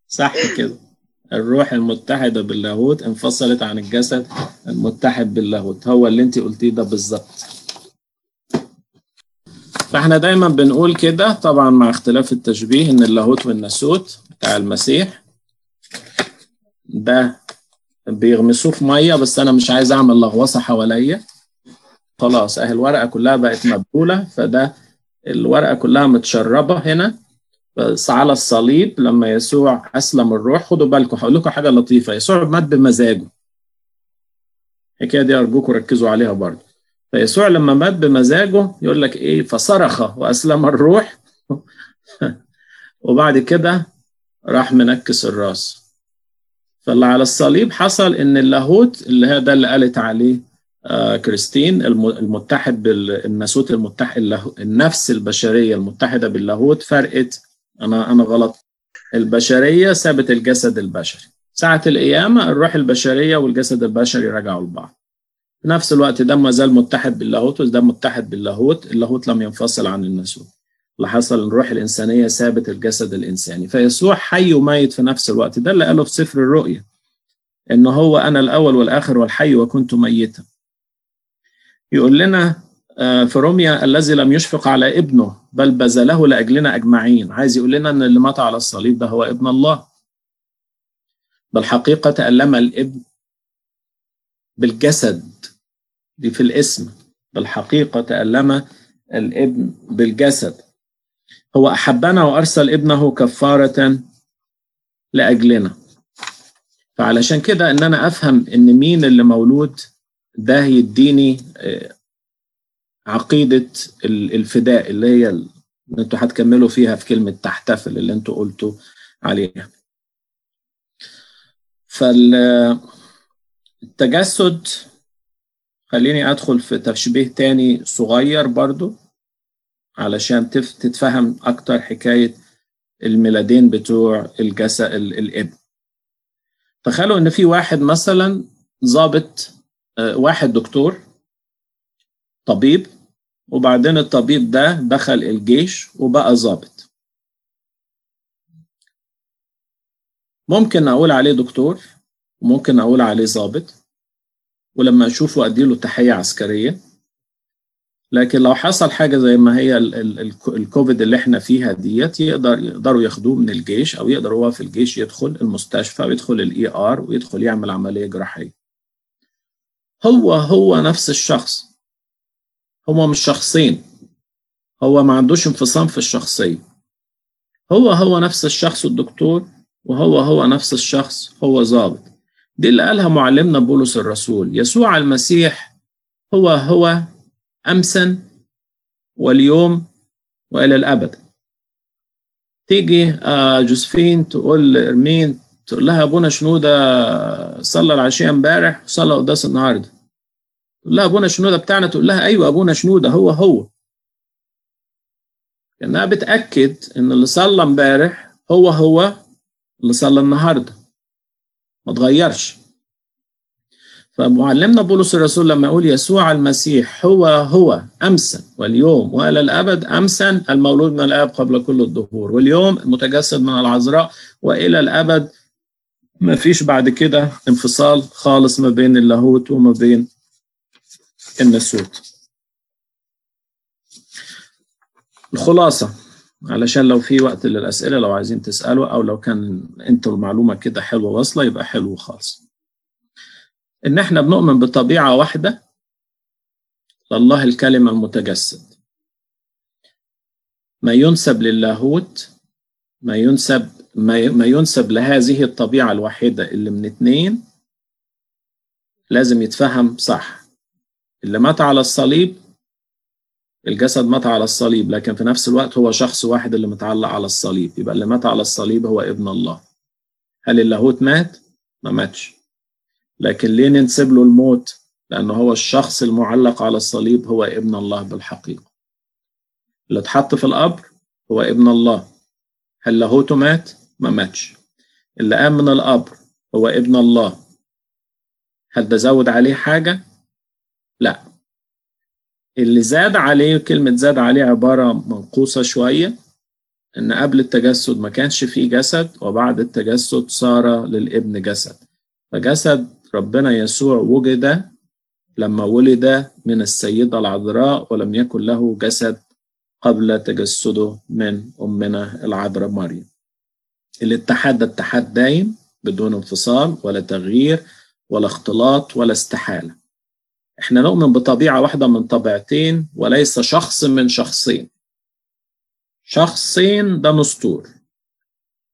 صح كده. الروح المتحدة باللاهوت انفصلت عن الجسد المتحد باللاهوت. هو اللي انت قلتيه ده بالظبط. فاحنا دايما بنقول كده طبعا مع اختلاف التشبيه إن اللاهوت والناسوت بتاع المسيح ده بيغمسوه في مية بس أنا مش عايز أعمل لغوصة حواليا. خلاص أهي الورقة كلها بقت مبلولة فده الورقة كلها متشربة هنا. بس على الصليب لما يسوع أسلم الروح خدوا بالكم هقول لكم حاجة لطيفة يسوع مات بمزاجه. الحكاية دي أرجوكم ركزوا عليها برضه. فيسوع لما مات بمزاجه يقول لك إيه؟ فصرخ وأسلم الروح. وبعد كده راح منكس الراس. فاللي على الصليب حصل إن اللاهوت اللي هي ده اللي قالت عليه كريستين المتحد بالناسوت المتحد النفس البشرية المتحدة باللاهوت فرقت أنا أنا غلط. البشرية سابت الجسد البشري. ساعة القيامة الروح البشرية والجسد البشري رجعوا لبعض. في نفس الوقت ده ما زال متحد باللاهوت وده متحد باللاهوت. اللاهوت لم ينفصل عن الناسوت. اللي حصل الروح الإنسانية سابت الجسد الإنساني. فيسوع حي وميت في نفس الوقت. ده اللي قاله في سفر الرؤيا. إن هو أنا الأول والآخر والحي وكنت ميتا. يقول لنا في روميا الذي لم يشفق على ابنه بل بذله لأجلنا أجمعين. عايز يقول لنا أن اللي مات على الصليب ده هو ابن الله. بالحقيقة تألم الابن بالجسد دي في الاسم. بالحقيقة تألم الابن بالجسد. هو أحبنا وأرسل ابنه كفارة لأجلنا. فعلشان كده إن أنا أفهم إن مين اللي مولود ده يديني عقيدة الفداء اللي هي اللي أنتوا هتكملوا فيها في كلمة تحتفل اللي أنتوا قلتوا عليها. فالتجسد خليني أدخل في تشبيه تاني صغير برضو علشان تتفهم أكتر حكاية الميلادين بتوع الجسد الابن. تخيلوا إن في واحد مثلا ضابط واحد دكتور طبيب وبعدين الطبيب ده دخل الجيش وبقى ضابط. ممكن أقول عليه دكتور وممكن أقول عليه ضابط ولما أشوفه أديله تحية عسكرية. لكن لو حصل حاجة زي ما هي الكوفيد اللي إحنا فيها ديت يقدر يقدروا ياخدوه من الجيش أو يقدر هو في الجيش يدخل المستشفى ويدخل ال ER ويدخل يعمل عملية جراحية. هو هو نفس الشخص. هو مش شخصين. هو ما عندوش انفصام في الشخصية. هو هو نفس الشخص الدكتور وهو هو نفس الشخص هو ضابط دي اللي قالها معلمنا بولس الرسول. يسوع المسيح هو هو أمسا واليوم وإلى الأبد. تيجي آه جوزفين تقول لإرمين تقول لها أبونا شنودة صلى العشية امبارح وصلى قداس النهارده. تقول لها أبونا شنوده بتاعنا؟ تقول لها أيوه أبونا شنوده هو هو. كانها بتأكد إن اللي صلى امبارح هو هو اللي صلى النهارده. ما اتغيرش فمعلمنا بولس الرسول لما يقول يسوع المسيح هو هو أمسا واليوم وإلى الأبد أمسا المولود من الأب قبل كل الدهور واليوم المتجسد من العذراء وإلى الأبد ما فيش بعد كده انفصال خالص ما بين اللاهوت وما بين النسوت. الخلاصة علشان لو في وقت للأسئلة لو عايزين تسألوا أو لو كان أنتوا المعلومة كده حلوة واصلة يبقى حلو خالص إن إحنا بنؤمن بطبيعة واحدة لله الكلمة المتجسد. ما ينسب للاهوت ما ينسب ما ينسب لهذه الطبيعة الواحدة اللي من اتنين لازم يتفهم صح اللي مات على الصليب الجسد مات على الصليب لكن في نفس الوقت هو شخص واحد اللي متعلق على الصليب يبقى اللي مات على الصليب هو ابن الله هل اللاهوت مات؟ ما ماتش لكن ليه ننسب له الموت؟ لأنه هو الشخص المعلق على الصليب هو ابن الله بالحقيقة اللي اتحط في القبر هو ابن الله هل لاهوته مات؟ ما ماتش. اللي قام من القبر هو ابن الله. هل ده زود عليه حاجة؟ لا. اللي زاد عليه كلمة زاد عليه عبارة منقوصة شوية إن قبل التجسد ما كانش فيه جسد وبعد التجسد صار للابن جسد. فجسد ربنا يسوع وجد لما ولد من السيدة العذراء ولم يكن له جسد قبل تجسده من أمنا العذراء مريم. الاتحاد ده اتحاد دايم بدون انفصال ولا تغيير ولا اختلاط ولا استحالة. إحنا نؤمن بطبيعة واحدة من طبيعتين وليس شخص من شخصين. شخصين ده نسطور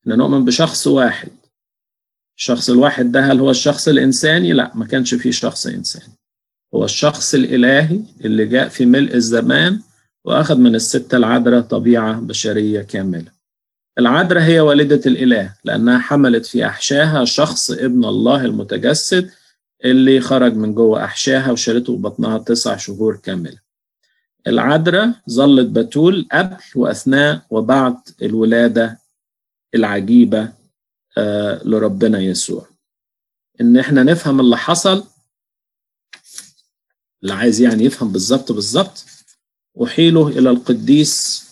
إحنا نؤمن بشخص واحد. الشخص الواحد ده هل هو الشخص الإنساني؟ لا ما كانش فيه شخص إنساني. هو الشخص الإلهي اللي جاء في ملء الزمان وأخذ من الست العذراء طبيعة بشرية كاملة. العذراء هي والدة الإله لأنها حملت في أحشاها شخص ابن الله المتجسد اللي خرج من جوه أحشاها وشالته ببطنها تسع شهور كاملة. العذراء ظلت بتول قبل وأثناء وبعد الولادة العجيبة آه لربنا يسوع. إن إحنا نفهم اللي حصل اللي عايز يعني يفهم بالظبط بالظبط أحيله إلى القديس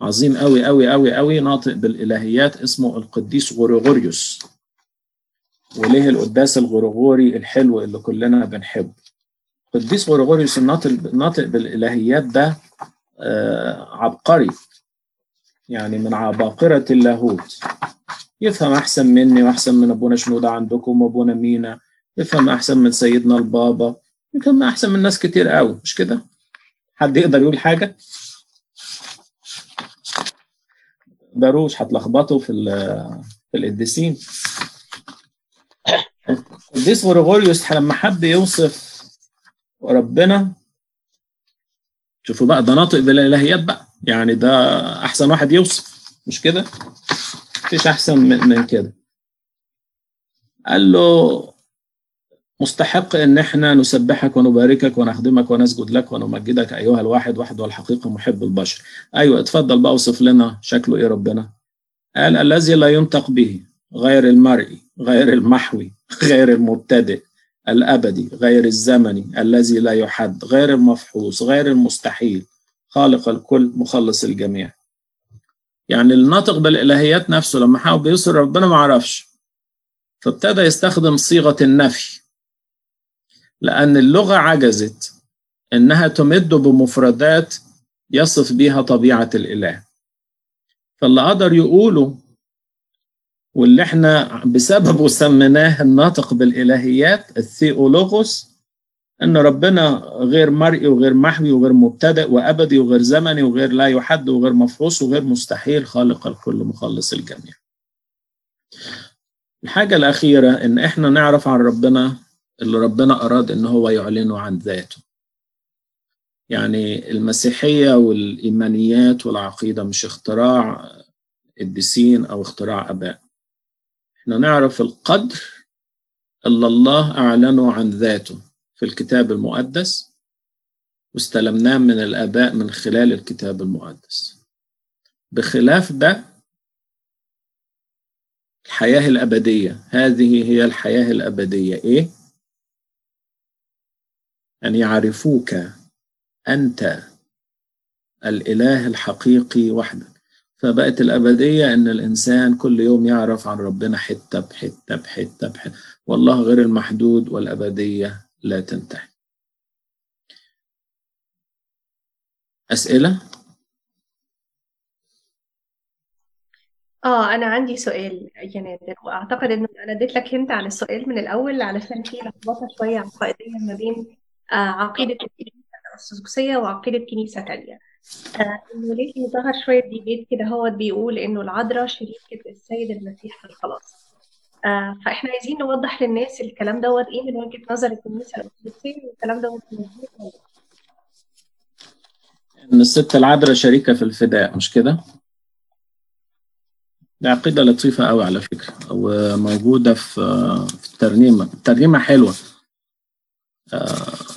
عظيم قوي قوي قوي قوي ناطق بالإلهيات اسمه القديس غريغوريوس وليه القداس الغرغوري الحلو اللي كلنا بنحبه. القديس غرغوريوس الناطق ناطق بالإلهيات ده آه عبقري. يعني من عباقرة اللاهوت. يفهم أحسن مني وأحسن من أبونا شنودة عندكم وأبونا مينا. يفهم أحسن من سيدنا البابا. يفهم أحسن من ناس كتير قوي مش كده؟ حد يقدر يقول حاجة؟ داروش هتلخبطوا في في القديسين القديس غريغوريوس لما حب يوصف ربنا شوفوا بقى ده ناطق بالإلهيات بقى. يعني ده أحسن واحد يوصف مش كده؟ مفيش أحسن من كده. قال له مستحق إن إحنا نسبحك ونباركك ونخدمك ونسجد لك ونمجدك أيها الواحد وحده الحقيقة محب البشر. أيوه اتفضل بقى أوصف لنا شكله إيه ربنا؟ قال الذي لا ينطق به غير المرئي غير المحوي غير المبتدئ الأبدي غير الزمني الذي لا يحد غير المفحوص غير المستحيل خالق الكل مخلص الجميع. يعني الناطق بالإلهيات نفسه لما حاول يوصل ربنا ما عرفش. فابتدى يستخدم صيغة النفي. لأن اللغة عجزت إنها تمد بمفردات يصف بها طبيعة الإله. فاللي قدر يقوله واللي إحنا بسببه سميناه الناطق بالإلهيات الثيولوغوس إن ربنا غير مرئي وغير محوي وغير مبتدئ وأبدي وغير زمني وغير لا يحد وغير مفحوص وغير مستحيل خالق الكل مخلص الجميع. الحاجة الأخيرة إن إحنا نعرف عن ربنا اللي ربنا أراد إن هو يعلنه عن ذاته. يعني المسيحية والإيمانيات والعقيدة مش اختراع الديسين أو اختراع أباء. إحنا نعرف القدر اللي الله أعلنه عن ذاته في الكتاب المقدس واستلمناه من الآباء من خلال الكتاب المقدس. بخلاف ده الحياة الأبدية. هذه هي الحياة الأبدية. إيه؟ أن يعرفوك أنت الإله الحقيقي وحدك. فبقت الأبدية إن الإنسان كل يوم يعرف عن ربنا حتة بحتة بحتة بحتة. والله غير المحدود والأبدية لا تنتهي. أسئلة؟ آه أنا عندي سؤال يا نادر وأعتقد إنه أنا اديت لك هنت عن السؤال من الأول علشان في لخبطة شوية عقائدية ما بين آه عقيدة الكنيسة الأرثوذكسية وعقيدة كنيسه تانية. آه إنه ليه ظهر شوية ديبيت كده هو بيقول إنه العذراء شريكة السيد المسيح في الخلاص. آه فإحنا عايزين نوضح للناس الكلام دوت إيه من وجهة نظر الكنيسة الأرثوذكسية والكلام دوت مظبوط إن الست العذراء شريكة في الفداء مش كده؟ دي عقيدة لطيفة قوي على فكرة وموجودة في في الترنيمة. الترنيمة حلوة.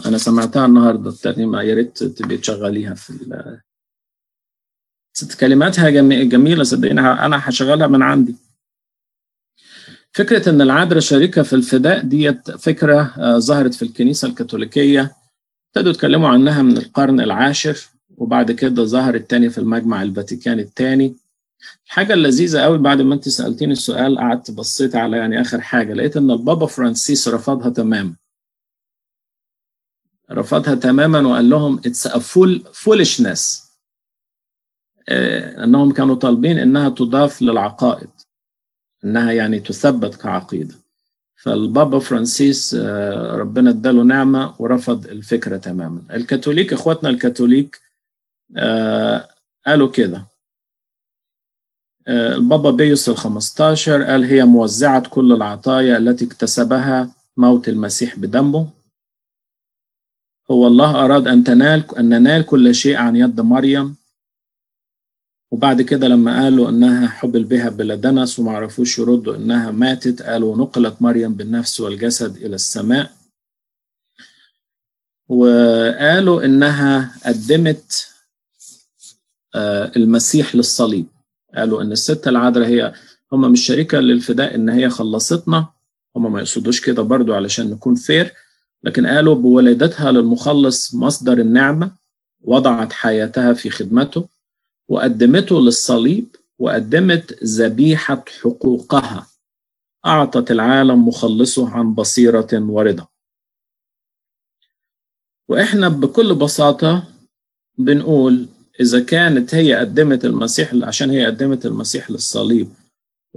أنا سمعتها النهاردة الترنيمة يا ريت تبقي تشغليها في كلماتها جميلة صدقيني أنا هشغلها من عندي. فكرة إن العذراء شريكة في الفداء ديت فكرة ظهرت في الكنيسة الكاثوليكية. ابتدوا يتكلموا عنها من القرن العاشر وبعد كده ظهرت تاني في المجمع الفاتيكاني الثاني الحاجة اللذيذة قوي بعد ما أنت سألتيني السؤال قعدت بصيت على يعني آخر حاجة لقيت إن البابا فرانسيس رفضها تماما. رفضها تماما وقال لهم it's fool foolishness انهم كانوا طالبين إنها تضاف للعقائد إنها يعني تثبت كعقيدة. فالبابا فرانسيس ربنا اداله نعمة ورفض الفكرة تماما. الكاثوليك إخواتنا الكاثوليك قالوا كده. البابا بيوس الخمستاشر قال هي موزعة كل العطايا التي اكتسبها موت المسيح بدمه. هو الله أراد أن تنال أن ننال كل شيء عن يد مريم. وبعد كده لما قالوا إنها حبل بها بلا دنس وما عرفوش يردوا إنها ماتت قالوا نقلت مريم بالنفس والجسد إلى السماء. وقالوا إنها قدمت المسيح للصليب. قالوا إن الست العذراء هي هم مش شريكة للفداء إن هي خلصتنا. هم ما يقصدوش كده برضو علشان نكون فير لكن قالوا بولادتها للمخلص مصدر النعمة وضعت حياتها في خدمته وقدمته للصليب وقدمت ذبيحة حقوقها. أعطت العالم مخلصه عن بصيرة ورضا. وإحنا بكل بساطة بنقول إذا كانت هي قدمت المسيح عشان هي قدمت المسيح للصليب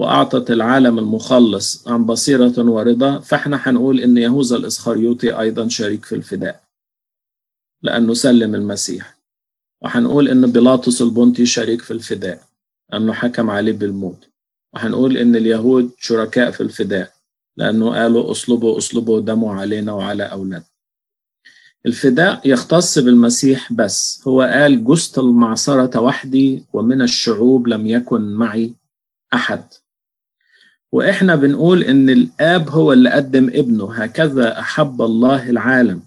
وأعطت العالم المخلص عن بصيرة ورضا فإحنا هنقول إن يهوذا الإسخريوطي أيضا شريك في الفداء لأنه سلم المسيح. وهنقول إن بيلاطس البنطي شريك في الفداء لأنه حكم عليه بالموت. وهنقول إن اليهود شركاء في الفداء لأنه قالوا أصلبوا أصلبوا دموا علينا وعلى أولادنا. الفداء يختص بالمسيح بس هو قال جست المعصرة وحدي ومن الشعوب لم يكن معي أحد. وإحنا بنقول إن الآب هو اللي قدم ابنه هكذا أحب الله العالم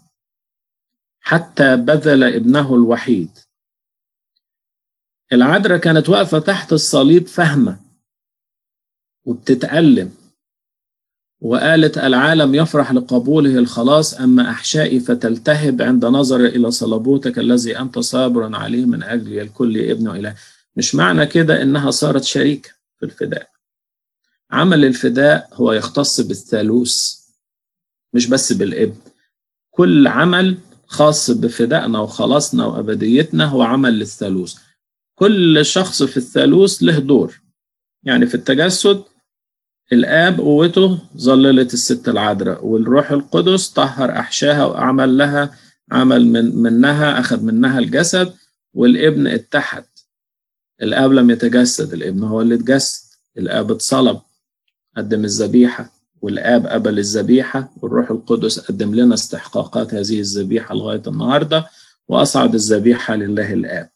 حتى بذل ابنه الوحيد. العذراء كانت واقفة تحت الصليب فاهمة وبتتألم وقالت العالم يفرح لقبوله الخلاص أما أحشائي فتلتهب عند نظر إلى صلبوتك الذي أنت صابر عليه من أجل الكل ابن إله. مش معنى كده إنها صارت شريكة في الفداء. عمل الفداء هو يختص بالثالوث مش بس بالابن. كل عمل خاص بفدائنا وخلاصنا وأبديتنا هو عمل للثالوث. كل شخص في الثالوث له دور. يعني في التجسد الآب قوته ظللت الست العذراء والروح القدس طهر أحشاها وأعمل لها عمل من منها أخذ منها الجسد والابن اتحد. الآب لم يتجسد الابن هو اللي اتجسد. الآب اتصلب. قدم الذبيحة والآب قبل الذبيحة والروح القدس قدم لنا استحقاقات هذه الذبيحة لغاية النهاردة وأصعد الذبيحة لله الآب.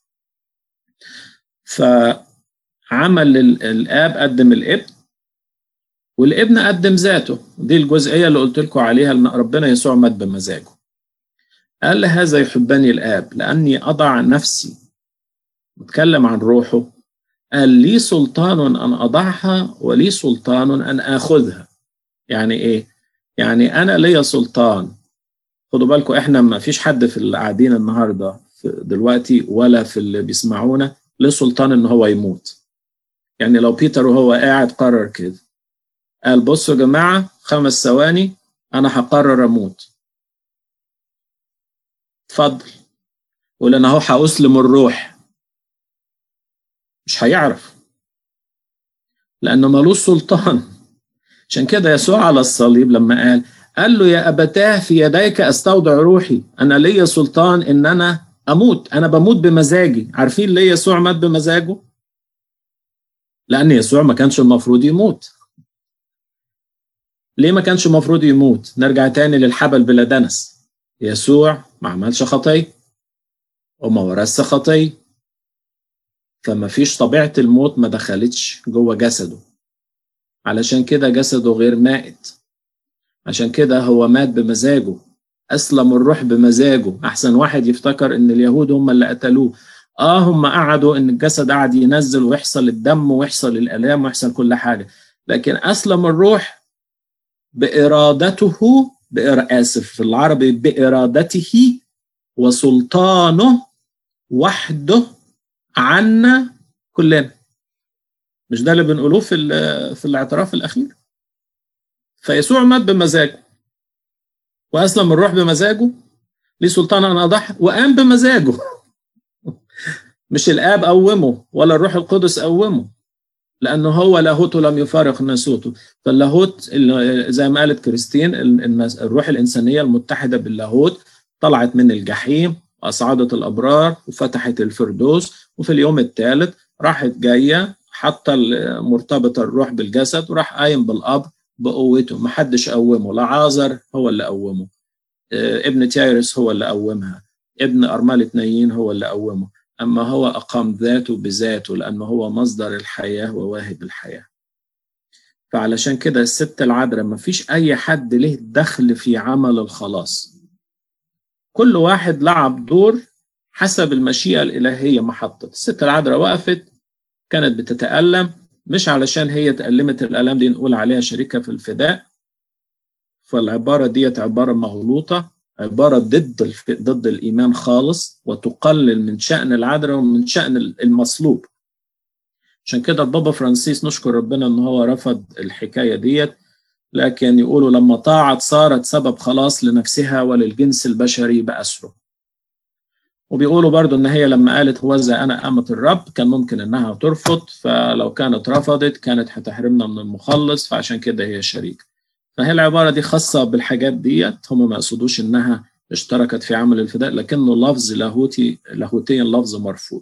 فعمل الآب قدم الابن والابن قدم ذاته. دي الجزئية اللي قلت لكم عليها ان ربنا يسوع مات بمزاجه. قال هذا يحبني الآب لأني أضع نفسي اتكلم عن روحه قال لي سلطان أن أضعها ولي سلطان أن آخذها. يعني إيه؟ يعني أنا ليا سلطان. خدوا بالكم إحنا ما فيش حد في اللي قاعدين النهاردة دلوقتي ولا في اللي بيسمعونا له سلطان إن هو يموت. يعني لو بيتر وهو قاعد قرر كده قال بصوا يا جماعة خمس ثواني أنا هقرر أموت. اتفضل. قول أنا أهو هأسلم الروح. مش هيعرف. لأنه ملوش سلطان. عشان كده يسوع على الصليب لما قال قال له يا أبتاه في يديك أستودع روحي. أنا ليا سلطان إن أنا أموت. أنا بموت بمزاجي. عارفين ليه يسوع مات بمزاجه؟ لأن يسوع ما كانش المفروض يموت. ليه ما كانش المفروض يموت؟ نرجع تاني للحبل بلا دنس. يسوع ما عملش خطية وما ورث خطية فما فيش طبيعة الموت ما دخلتش جوه جسده. علشان كده جسده غير مائت. عشان كده هو مات بمزاجه. أسلم الروح بمزاجه. أحسن واحد يفتكر إن اليهود هم اللي قتلوه. آه هم قعدوا إن الجسد قعد ينزل ويحصل الدم ويحصل الآلام ويحصل كل حاجة. لكن أسلم الروح بإرادته بإر... آسف في العربي بإرادته وسلطانه وحده عنا كلنا. مش ده اللي بنقولوه في في الاعتراف الأخير؟ فيسوع مات بمزاجه وأسلم الروح بمزاجه ليه سلطان أن أضحى وقام بمزاجه. مش الآب قومه ولا الروح القدس قومه لأنه هو لاهوته لم يفارق ناسوته. فاللاهوت زي ما قالت كريستين الروح الإنسانية المتحدة باللاهوت طلعت من الجحيم وأصعدت الأبرار وفتحت الفردوس وفي اليوم الثالث راحت جاية حتى مرتبط الروح بالجسد وراح قايم بالأب بقوته. ما حدش قومه لعازر هو اللي قومه. ابن تيرس هو اللي قومها. ابن أرملة نايين هو اللي قومه. أما هو أقام ذاته بذاته لأنه هو مصدر الحياة وواهب الحياة. فعلشان كده الست العذراء ما فيش أي حد له دخل في عمل الخلاص. كل واحد لعب دور حسب المشيئة الإلهية ما حطت الست العذراء وقفت كانت بتتألم مش علشان هي تألمت الألم دي نقول عليها شريكة في الفداء. فالعبارة ديت عبارة مغلوطة عبارة ضد الف... ضد الإيمان خالص وتقلل من شأن العذراء ومن شأن المصلوب. عشان كده البابا فرانسيس نشكر ربنا إن هو رفض الحكاية ديت. لكن يقولوا لما طاعت صارت سبب خلاص لنفسها وللجنس البشري بأسره. وبيقولوا برضو إن هي لما قالت هو زي أنا امة الرب كان ممكن إنها ترفض فلو كانت رفضت كانت هتحرمنا من المخلص فعشان كده هي شريك فهي العبارة دي خاصة بالحاجات ديت هم ما يقصدوش إنها اشتركت في عمل الفداء لكنه لفظ لاهوتي لاهوتيا لفظ مرفوض.